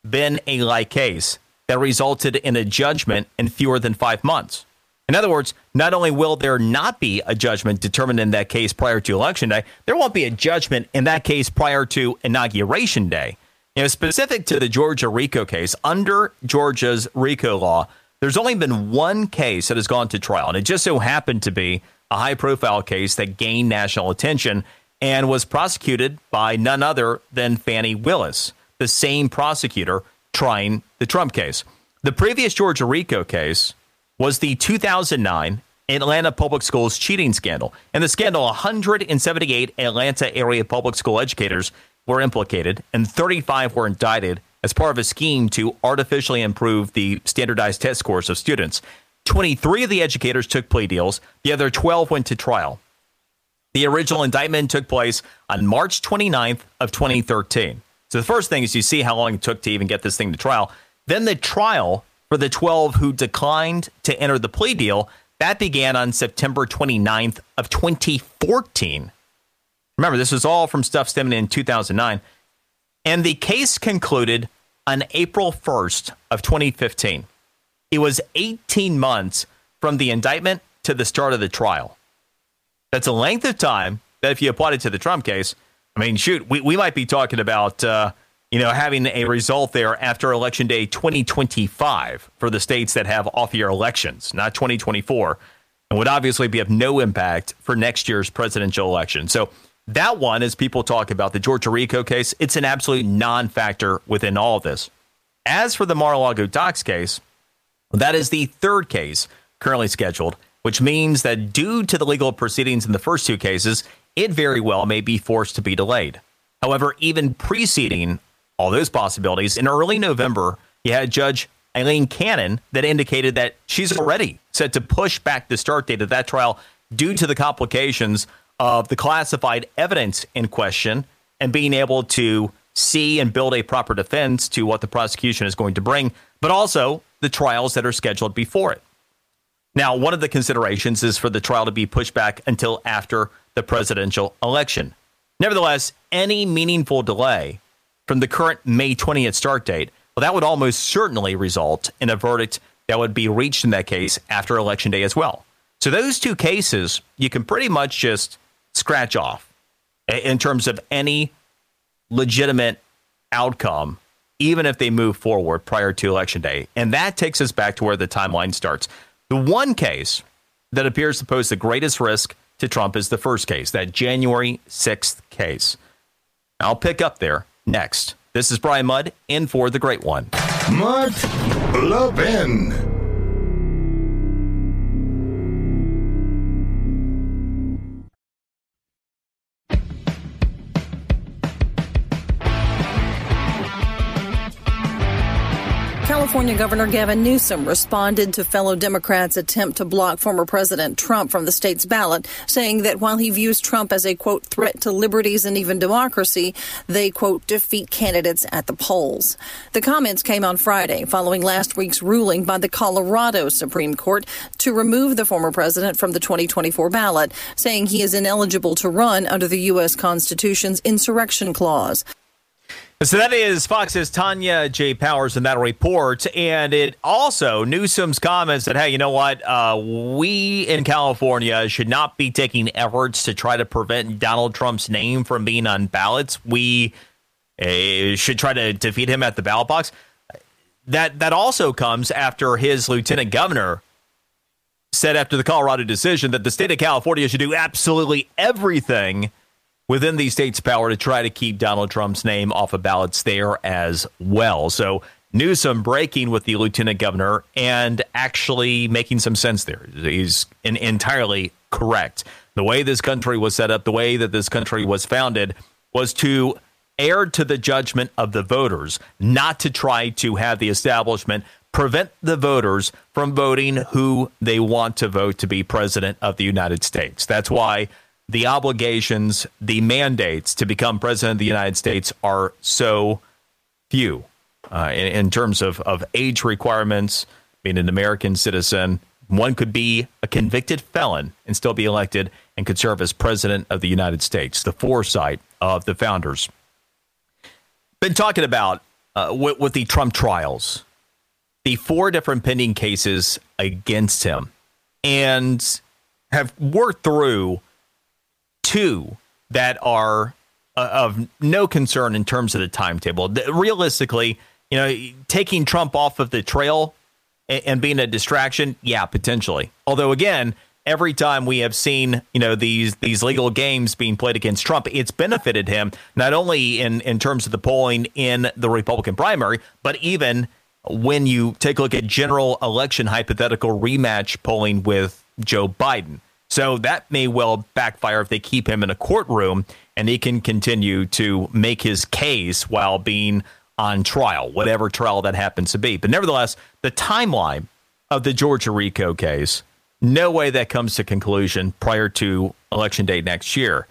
been a like case that resulted in a judgment in fewer than five months. In other words, not only will there not be a judgment determined in that case prior to election day, there won't be a judgment in that case prior to inauguration day. You know, specific to the Georgia RICO case, under Georgia's RICO law, there's only been one case that has gone to trial, and it just so happened to be a high profile case that gained national attention and was prosecuted by none other than Fani Willis, the same prosecutor trying the Trump case. The previous Georgia RICO case was the 2009 Atlanta Public Schools cheating scandal. In the scandal, 178 Atlanta area public school educators were implicated and 35 were indicted as part of a scheme to artificially improve the standardized test scores of students. 23 of the educators took plea deals, the other 12 went to trial. The original indictment took place on March 29th of 2013. So the first thing is you see how long it took to even get this thing to trial. Then the trial for the 12 who declined to enter the plea deal, that began on September 29th of 2014. Remember, this was all from stuff stemming in 2009. And the case concluded on April 1st of 2015. It was 18 months from the indictment to the start of the trial. That's a length of time that if you apply it to the Trump case, I mean, shoot, we, we might be talking about, uh, you know, having a result there after Election Day 2025 for the states that have off year elections, not 2024, and would obviously be of no impact for next year's presidential election. So that one, as people talk about the Georgia RICO case, it's an absolute non factor within all of this. As for the Mar a Lago docs case, that is the third case currently scheduled which means that due to the legal proceedings in the first two cases, it very well may be forced to be delayed. However, even preceding all those possibilities, in early November, you had Judge Aileen Cannon that indicated that she's already set to push back the start date of that trial due to the complications of the classified evidence in question and being able to see and build a proper defense to what the prosecution is going to bring, but also the trials that are scheduled before it. Now, one of the considerations is for the trial to be pushed back until after the presidential election. Nevertheless, any meaningful delay from the current May 20th start date, well, that would almost certainly result in a verdict that would be reached in that case after Election Day as well. So, those two cases, you can pretty much just scratch off in terms of any legitimate outcome, even if they move forward prior to Election Day. And that takes us back to where the timeline starts. The one case that appears to pose the greatest risk to Trump is the first case, that January 6th case. I'll pick up there next. This is Brian Mudd in for the great one. Mudd Levin. California Governor Gavin Newsom responded to fellow Democrats' attempt to block former President Trump from the state's ballot, saying that while he views Trump as a, quote, threat to liberties and even democracy, they, quote, defeat candidates at the polls. The comments came on Friday following last week's ruling by the Colorado Supreme Court to remove the former president from the 2024 ballot, saying he is ineligible to run under the U.S. Constitution's insurrection clause. So that is Fox's Tonya J. Powers in that report. And it also, Newsom's comments that, hey, you know what? Uh, we in California should not be taking efforts to try to prevent Donald Trump's name from being on ballots. We uh, should try to defeat him at the ballot box. That, that also comes after his lieutenant governor said after the Colorado decision that the state of California should do absolutely everything within the state's power to try to keep Donald Trump's name off of ballots there as well. So Newsom breaking with the lieutenant governor and actually making some sense there. He's entirely correct. The way this country was set up, the way that this country was founded, was to err to the judgment of the voters, not to try to have the establishment prevent the voters from voting who they want to vote to be president of the United States. That's why the obligations, the mandates to become president of the United States are so few uh, in, in, terms of, of age requirements, being an American citizen. One could be a convicted felon and still be elected and could serve as president of the United States. The foresight of the founders. Been talking about uh, with, with the Trump trials, the four different pending cases against him, and have worked through two that are uh, of no concern in terms of the timetable. Realistically, you know, taking Trump off of the trail and, and being a distraction, yeah, potentially. Although again, every time we have seen you know these these legal games being played against Trump, it's benefited him not only in in terms of the polling in the Republican primary, but even when you take a look at general election hypothetical rematch polling with Joe Biden. So that may well backfire if they keep him in a courtroom and he can continue to make his case while being on trial, whatever trial that happens to be. But nevertheless, the timeline of the Georgia RICO case, no way that comes to conclusion prior to election day next year.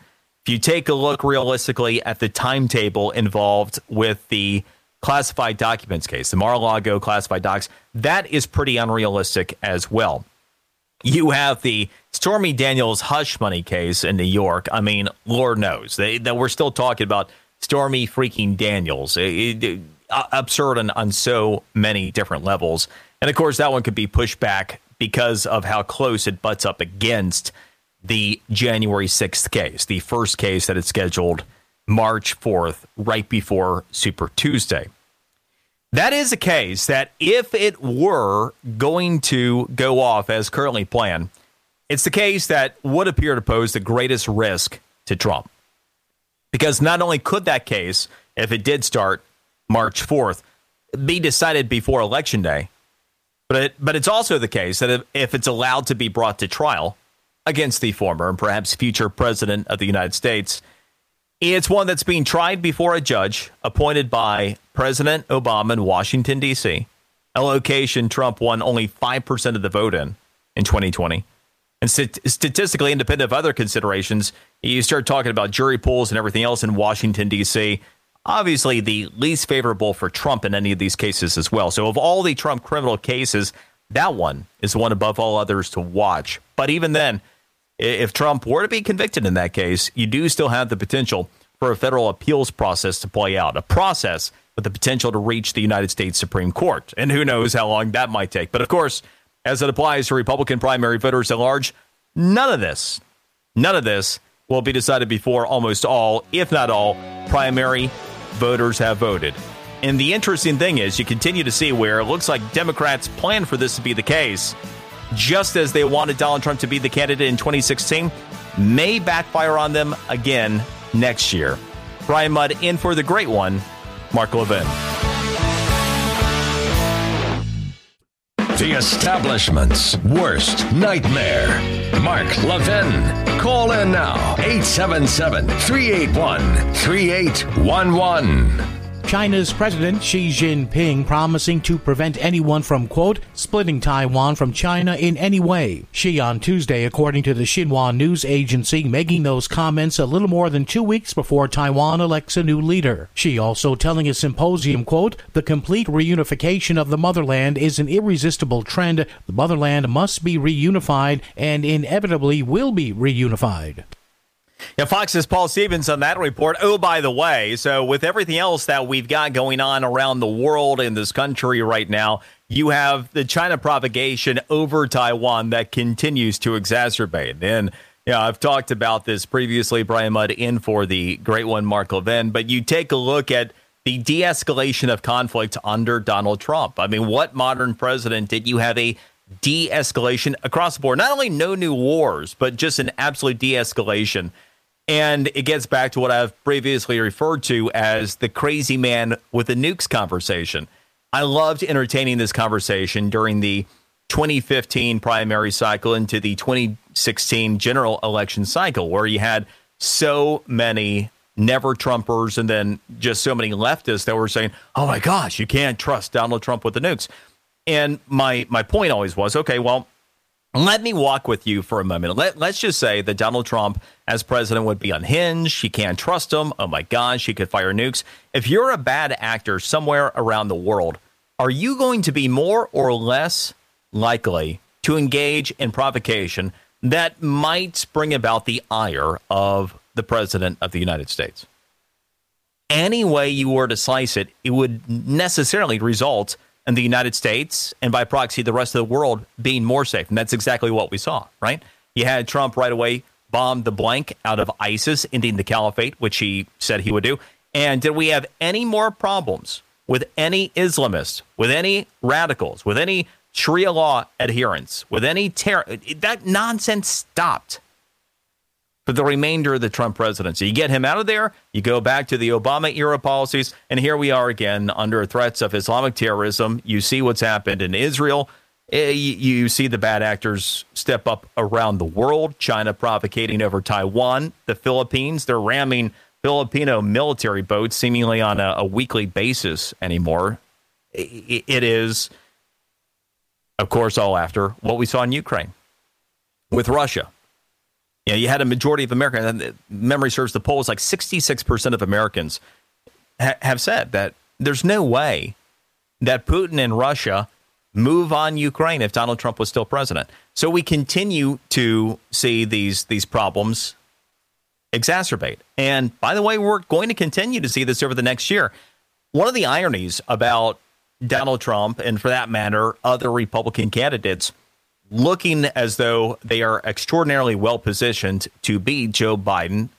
If you take a look realistically at the timetable involved with the classified documents case, the Mar-a-Lago classified docs, that is pretty unrealistic as well. You have the Stormy Daniels hush money case in New York. I mean, Lord knows they, that we're still talking about Stormy freaking Daniels. It, it, uh, absurd on, on so many different levels. And of course, that one could be pushed back because of how close it butts up against the January 6th case, the first case that is scheduled March 4th, right before Super Tuesday. That is a case that, if it were going to go off as currently planned, it's the case that would appear to pose the greatest risk to Trump. Because not only could that case, if it did start March 4th, be decided before Election Day, but, it, but it's also the case that if, if it's allowed to be brought to trial against the former and perhaps future president of the United States, it's one that's being tried before a judge appointed by President Obama in Washington, D.C., a location Trump won only 5% of the vote in in 2020. And st- statistically independent of other considerations, you start talking about jury pools and everything else in Washington, D.C., obviously the least favorable for Trump in any of these cases as well. So, of all the Trump criminal cases, that one is the one above all others to watch. But even then, if Trump were to be convicted in that case, you do still have the potential for a federal appeals process to play out, a process with the potential to reach the United States Supreme Court. And who knows how long that might take. But of course, as it applies to Republican primary voters at large, none of this, none of this will be decided before almost all, if not all, primary voters have voted. And the interesting thing is, you continue to see where it looks like Democrats plan for this to be the case just as they wanted Donald Trump to be the candidate in 2016, may backfire on them again next year. Brian Mudd in for the great one, Mark Levin. The establishment's worst nightmare. Mark Levin. Call in now 877 381 3811. China's President Xi Jinping promising to prevent anyone from, quote, splitting Taiwan from China in any way. Xi on Tuesday, according to the Xinhua news agency, making those comments a little more than two weeks before Taiwan elects a new leader. Xi also telling a symposium, quote, the complete reunification of the motherland is an irresistible trend. The motherland must be reunified and inevitably will be reunified. Yeah, Fox's Paul Stevens on that report. Oh, by the way, so with everything else that we've got going on around the world in this country right now, you have the China propagation over Taiwan that continues to exacerbate. And yeah, I've talked about this previously, Brian Mudd in for the great one, Mark Levin. But you take a look at the de escalation of conflict under Donald Trump. I mean, what modern president did you have a de escalation across the board? Not only no new wars, but just an absolute de escalation and it gets back to what I've previously referred to as the crazy man with the nukes conversation. I loved entertaining this conversation during the 2015 primary cycle into the 2016 general election cycle, where you had so many never Trumpers and then just so many leftists that were saying, oh my gosh, you can't trust Donald Trump with the nukes. And my my point always was, okay, well, let me walk with you for a moment. Let, let's just say that Donald Trump as president would be unhinged. You can't trust him. Oh my gosh, he could fire nukes. If you're a bad actor somewhere around the world, are you going to be more or less likely to engage in provocation that might bring about the ire of the president of the United States? Any way you were to slice it, it would necessarily result and the United States and by proxy the rest of the world being more safe. And that's exactly what we saw, right? You had Trump right away bomb the blank out of ISIS, ending the caliphate, which he said he would do. And did we have any more problems with any Islamists, with any radicals, with any Sharia law adherents, with any terror? That nonsense stopped for the remainder of the Trump presidency. You get him out of there, you go back to the Obama era policies, and here we are again under threats of Islamic terrorism. You see what's happened in Israel. Eh, you see the bad actors step up around the world. China provocating over Taiwan, the Philippines. They're ramming Filipino military boats seemingly on a, a weekly basis anymore. it, it is, of course, all after what we saw in Ukraine with Russia. You know, you had a majority of Americans, and memory serves the polls, like 66% of Americans ha- have said that there's no way that Putin and Russia move on Ukraine if Donald Trump was still president. So we continue to see these these problems exacerbate. And by the way, we're going to continue to see this over the next year. One of the ironies about Donald Trump and for that matter other Republican candidates looking as though they are extraordinarily well positioned to beat Joe Biden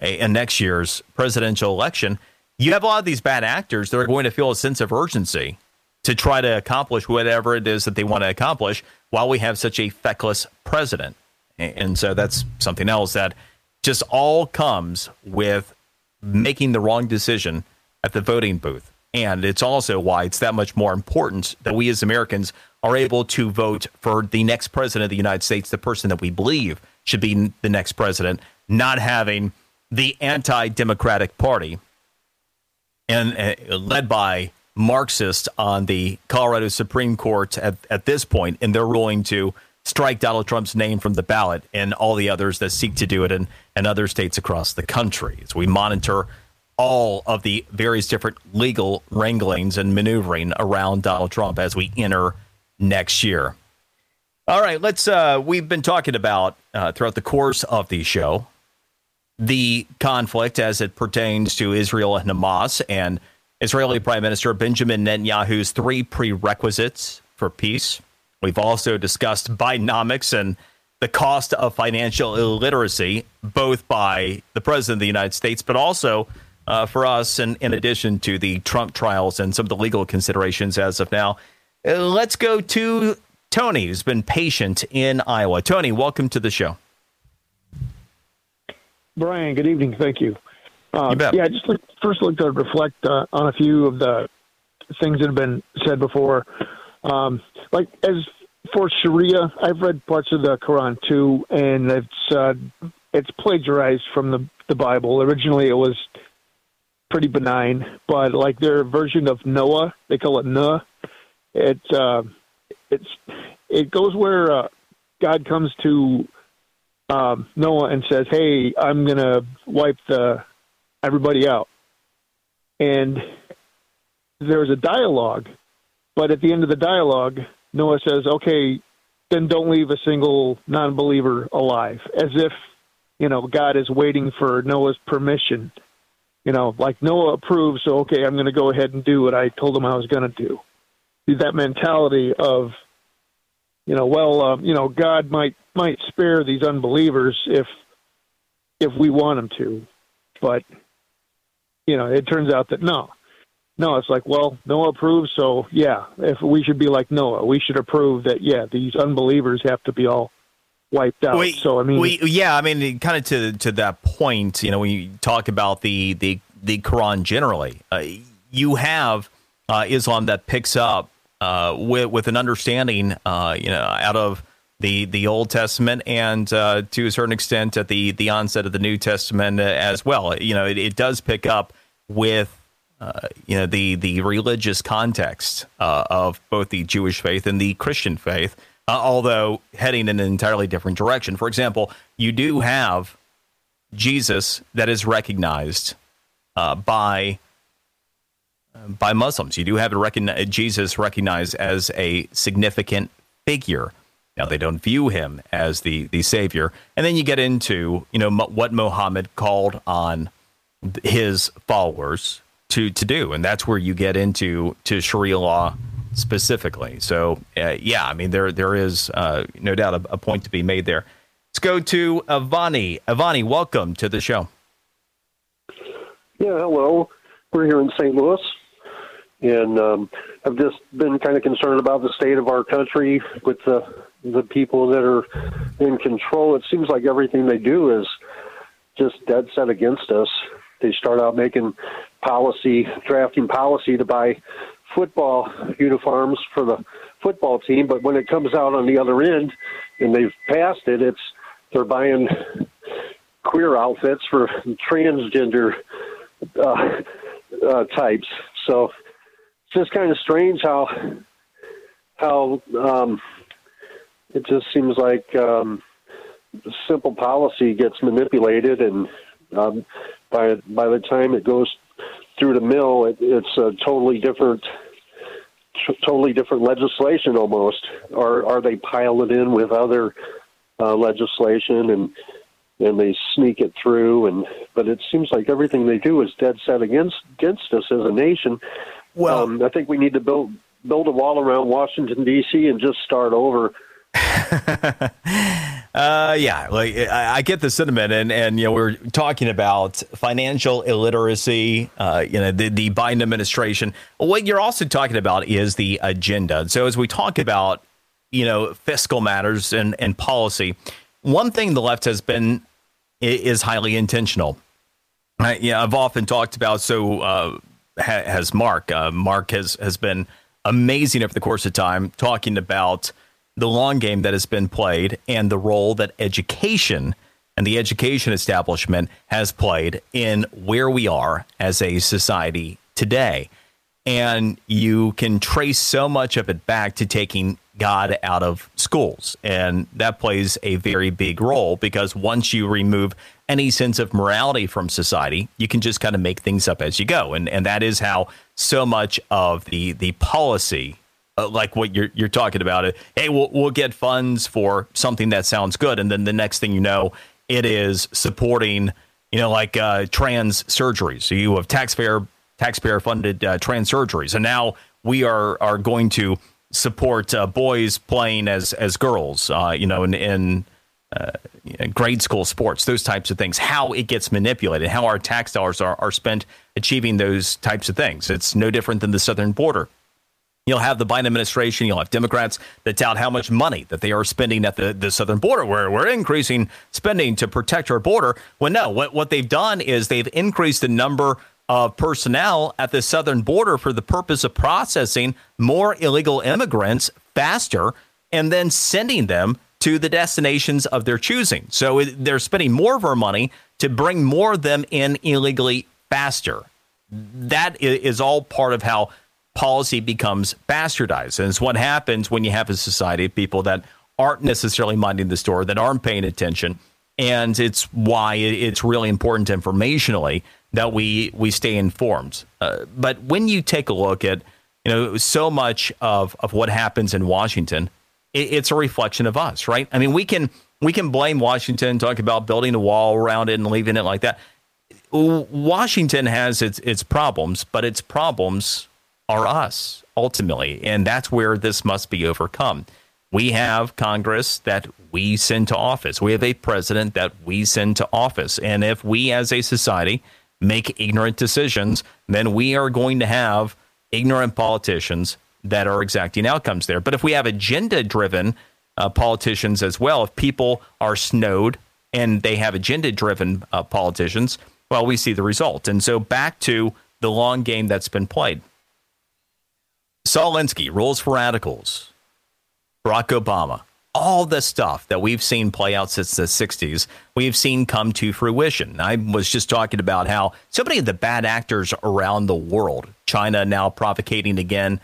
in next year's presidential election, you have a lot of these bad actors that are going to feel a sense of urgency to try to accomplish whatever it is that they want to accomplish while we have such a feckless president. And so that's something else that just all comes with making the wrong decision at the voting booth. And it's also why it's that much more important that we as Americans are able to vote for the next president of the United States, the person that we believe should be the next president, not having the anti Democratic Party and uh, led by Marxists on the Colorado Supreme Court at, at this point, and their ruling to strike Donald Trump's name from the ballot and all the others that seek to do it in, in other states across the country. As we monitor all of the various different legal wranglings and maneuvering around Donald Trump as we enter next year. All right, let's. Uh, we've been talking about uh, throughout the course of the show the conflict as it pertains to Israel and Hamas and Israeli Prime Minister Benjamin Netanyahu's three prerequisites for peace. We've also discussed Bidenomics and the cost of financial illiteracy, both by the President of the United States, but also uh, for us, and in addition to the Trump trials and some of the legal considerations as of now. Uh, let's go to Tony, who's been patient in Iowa. Tony, welcome to the show. Brian, good evening. Thank you. Uh, you bet. Yeah, I just look, first look to reflect uh, on a few of the things that have been said before. Um, like as for Sharia, I've read parts of the Quran too, and it's uh, it's plagiarized from the the Bible. Originally, it was pretty benign, but like their version of Noah, they call it Noah. It uh, it's it goes where uh, God comes to um, Noah and says, "Hey, I'm gonna wipe the everybody out," and there's a dialogue, but at the end of the dialogue, Noah says, "Okay, then don't leave a single non-believer alive," as if you know God is waiting for Noah's permission. You know, like Noah approves, so okay, I'm going to go ahead and do what I told him I was going to do. That mentality of you know, well, uh, you know, God might might spare these unbelievers if if we want him to, but you know, it turns out that no, no, it's like, well, Noah approves, so yeah, if we should be like Noah, we should approve that yeah, these unbelievers have to be all wiped out. We, so I mean, we, yeah, I mean, kind of to to that point, you know, when you talk about the the the Quran generally, uh, you have uh, Islam that picks up uh, with with an understanding, uh, you know, out of the the Old Testament and uh, to a certain extent at the the onset of the New Testament as well. You know, it, it does pick up with uh, you know the the religious context uh, of both the Jewish faith and the Christian faith, uh, although heading in an entirely different direction. For example, you do have Jesus that is recognized uh, by by Muslims. You do have recognize, Jesus recognized as a significant figure. Now they don't view him as the the savior, and then you get into you know what Muhammad called on his followers to to do, and that's where you get into to Sharia law specifically. So uh, yeah, I mean there there is uh, no doubt a, a, point to be made there. Let's go to Avani. Avani, welcome to the show. Yeah, hello. We're here in St. Louis, and um, I've just been kind of concerned about the state of our country with the the people that are in control. It seems like everything they do is just dead set against us. They start out making policy, drafting policy to buy football uniforms for the football team, but when it comes out on the other end and they've passed it, it's they're buying queer outfits for transgender uh, uh, types. So just kind of strange how how um, it just seems like um, simple policy gets manipulated, and um, by by the time it goes through the mill, it, it's a totally different totally different legislation almost. Or are they pile it in with other uh, legislation and and they sneak it through and but it seems like everything they do is dead set against against us as a nation well um, i think we need to build build a wall around washington d.c and just start over *laughs* Uh, yeah, like I, I, get the sentiment, and and you know we're talking about financial illiteracy. Uh, you know the the Biden administration. What you're also talking about is the agenda. So as we talk about you know fiscal matters and and policy, one thing the left has been is highly intentional. I, yeah, I've often talked about. So uh, has Mark. Uh, Mark has has been amazing over the course of time talking about the long game that has been played and the role that education and the education establishment has played in where we are as a society today. And you can trace so much of it back to taking God out of schools. And that plays a very big role because once you remove any sense of morality from society, you can just kind of make things up as you go. And and that is how so much of the the policy uh, like what you're you're talking about it hey we'll we'll get funds for something that sounds good and then the next thing you know it is supporting you know like uh, trans surgeries so you have taxpayer taxpayer funded uh, trans surgeries and now we are are going to support uh, boys playing as as girls uh, you know in in uh, grade school sports, those types of things, how it gets manipulated, how our tax dollars are, are spent achieving those types of things. It's no different than the southern border. You'll have the Biden administration, you'll have Democrats that tout how much money that they are spending at the, the southern border, where we're increasing spending to protect our border. When no, what, what they've done is they've increased the number of personnel at the southern border for the purpose of processing more illegal immigrants faster and then sending them to the destinations of their choosing. So they're spending more of our money to bring more of them in illegally faster. That is all part of how policy becomes bastardized. And it's what happens when you have a society of people that aren't necessarily minding the store, that aren't paying attention. And it's why it's really important informationally that we we stay informed. Uh, but when you take a look at you know so much of of what happens in Washington, it, it's a reflection of us, right? I mean, we can we can blame Washington, talk about building a wall around it and leaving it like that. Washington has its its problems, but its problems are us ultimately. And that's where this must be overcome. We have Congress that we send to office. We have a president that we send to office. And if we as a society make ignorant decisions, then we are going to have ignorant politicians that are exacting outcomes there. But if we have agenda driven uh, politicians as well, if people are snowed and they have agenda driven uh, politicians, well, we see the result. And so back to the long game that's been played. Saul Alinsky, Rules for Radicals, Barack Obama, all the stuff that we've seen play out since the 60s, we've seen come to fruition. I was just talking about how so many of the bad actors around the world, China now provocating again,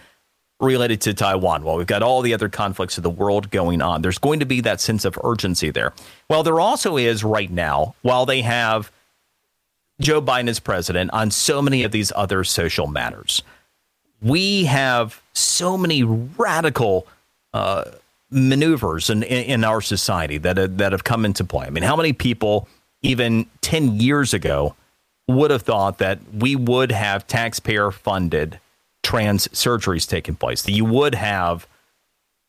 related to Taiwan. Well, we've got all the other conflicts of the world going on. There's going to be that sense of urgency there. Well, there also is right now, while they have Joe Biden as president on so many of these other social matters we have so many radical uh, maneuvers in, in our society that have, that have come into play. I mean, how many people even 10 years ago would have thought that we would have taxpayer funded trans surgeries taking place, that you would have,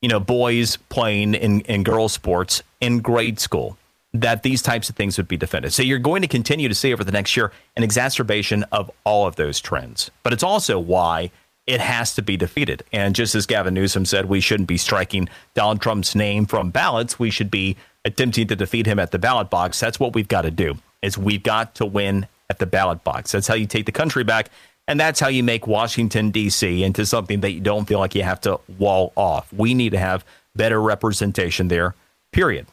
you know, boys playing in, in girls' sports in grade school, that these types of things would be defended. So you're going to continue to see over the next year an exacerbation of all of those trends. But it's also why it has to be defeated. And just as Gavin Newsom said, we shouldn't be striking Donald Trump's name from ballots. We should be attempting to defeat him at the ballot box. That's what we've got to do. Is we've got to win at the ballot box. That's how you take the country back. And that's how you make Washington, D.C. into something that you don't feel like you have to wall off. We need to have better representation there, period.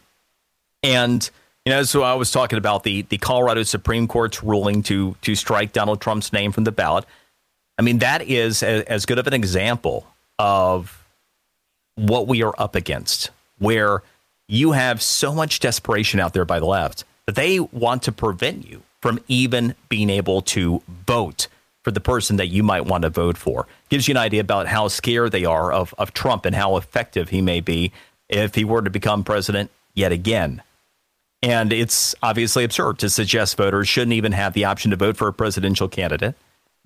And You know, so I was talking about the the Colorado Supreme Court's ruling to to strike Donald Trump's name from the ballot. I mean, that is a, as good of an example of what we are up against, where you have so much desperation out there by the left that they want to prevent you from even being able to vote for the person that you might want to vote for. Gives you an idea about how scared they are of, of Trump and how effective he may be if he were to become president yet again. And it's obviously absurd to suggest voters shouldn't even have the option to vote for a presidential candidate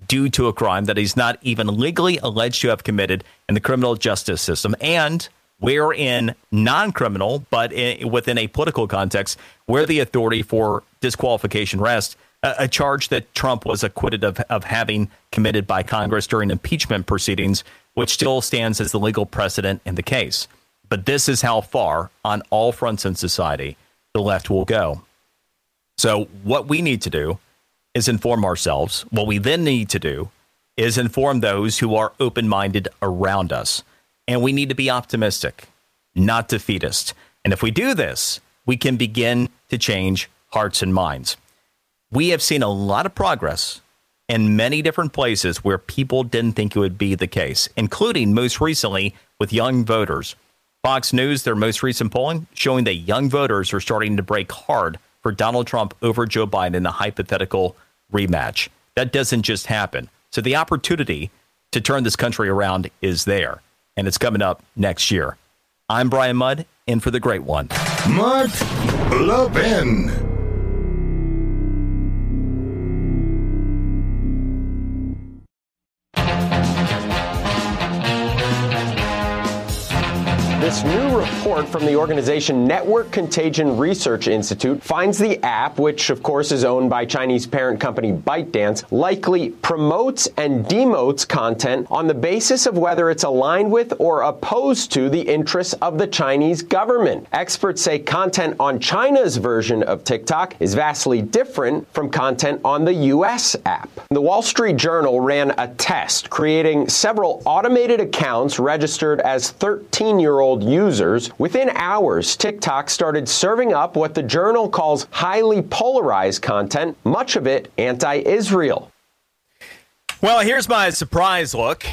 due to a crime that he's not even legally alleged to have committed in the criminal justice system. And we're in non criminal, but in, within a political context, where the authority for disqualification rests, a, a charge that Trump was acquitted of, of having committed by Congress during impeachment proceedings, which still stands as the legal precedent in the case. But this is how far, on all fronts in society, the left will go. So, what we need to do is inform ourselves. What we then need to do is inform those who are open minded around us. And we need to be optimistic, not defeatist. And if we do this, we can begin to change hearts and minds. We have seen a lot of progress in many different places where people didn't think it would be the case, including most recently with young voters. Fox News, their most recent polling, showing that young voters are starting to break hard for Donald Trump over Joe Biden in a hypothetical rematch. That doesn't just happen. So the opportunity to turn this country around is there, and it's coming up next year. I'm Brian Mudd, in for the great one. Mark Levin. Report from the organization Network Contagion Research Institute finds the app, which of course is owned by Chinese parent company ByteDance, likely promotes and demotes content on the basis of whether it's aligned with or opposed to the interests of the Chinese government. Experts say content on China's version of TikTok is vastly different from content on the US app. The Wall Street Journal ran a test creating several automated accounts registered as 13 year old users. Within hours, TikTok started serving up what the journal calls highly polarized content, much of it anti Israel. Well, here's my surprise look.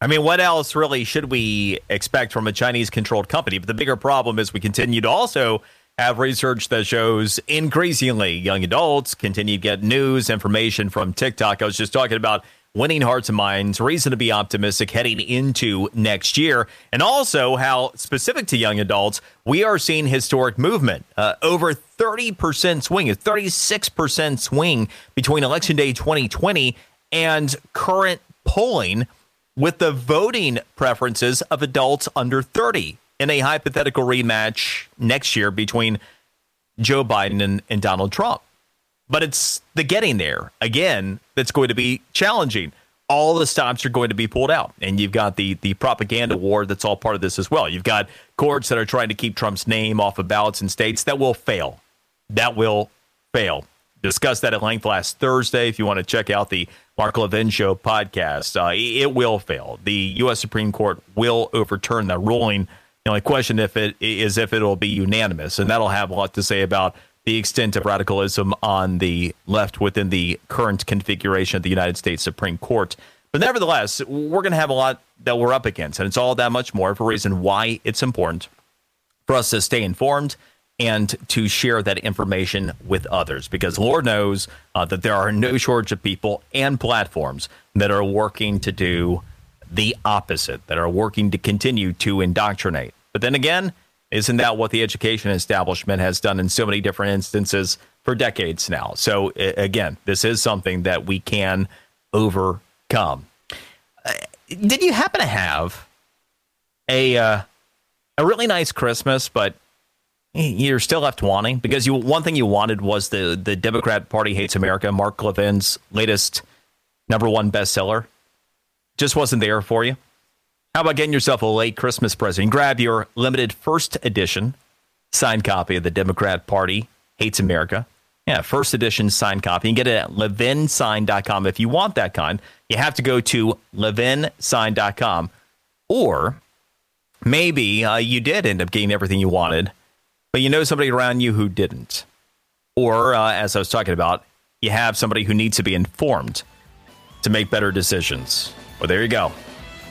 I mean, what else really should we expect from a Chinese controlled company? But the bigger problem is we continue to also have research that shows increasingly young adults continue to get news information from TikTok. I was just talking about winning hearts and minds, reason to be optimistic heading into next year, and also how specific to young adults, we are seeing historic movement. Uh, over 30% swing, a 36% swing between Election Day 2020 and current polling with the voting preferences of adults under 30 in a hypothetical rematch next year between Joe Biden and, and Donald Trump but it's the getting there again that's going to be challenging. All the stops are going to be pulled out, and you've got the the propaganda war that's all part of this as well. You've got courts that are trying to keep Trump's name off of ballots in states that will fail. That will fail. Discussed that at length last Thursday. If you want to check out the Mark Levin Show podcast, uh, it will fail. The U.S. Supreme Court will overturn that ruling. The only question if it is if it'll be unanimous, and that'll have a lot to say about the extent of radicalism on the left within the current configuration of the United States Supreme Court. But nevertheless, we're going to have a lot that we're up against, and it's all that much more for a reason why it's important for us to stay informed and to share that information with others because Lord knows uh, that there are no shortage of people and platforms that are working to do the opposite, that are working to continue to indoctrinate. But then again, isn't that what the education establishment has done in so many different instances for decades now? So, again, this is something that we can overcome. Uh, did you happen to have a uh, a really nice Christmas, but you're still left wanting because you one thing you wanted was the the Democrat Party hates America, Mark Levin's latest number one bestseller, just wasn't there for you. How about getting yourself a late Christmas present? Grab your limited first edition signed copy of the Democrat Party Hates America. Yeah, first edition signed copy. You can get it at levinsign.com. If you want that kind, you have to go to levinsign.com. Or maybe uh, you did end up getting everything you wanted but you know somebody around you who didn't. Or, uh, as I was talking about, you have somebody who needs to be informed to make better decisions. Well, there you go.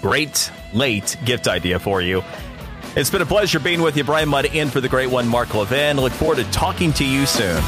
Great late gift idea for you. It's been a pleasure being with you, Brian Mudd, in for the great one, Mark Levin. Look forward to talking to you soon.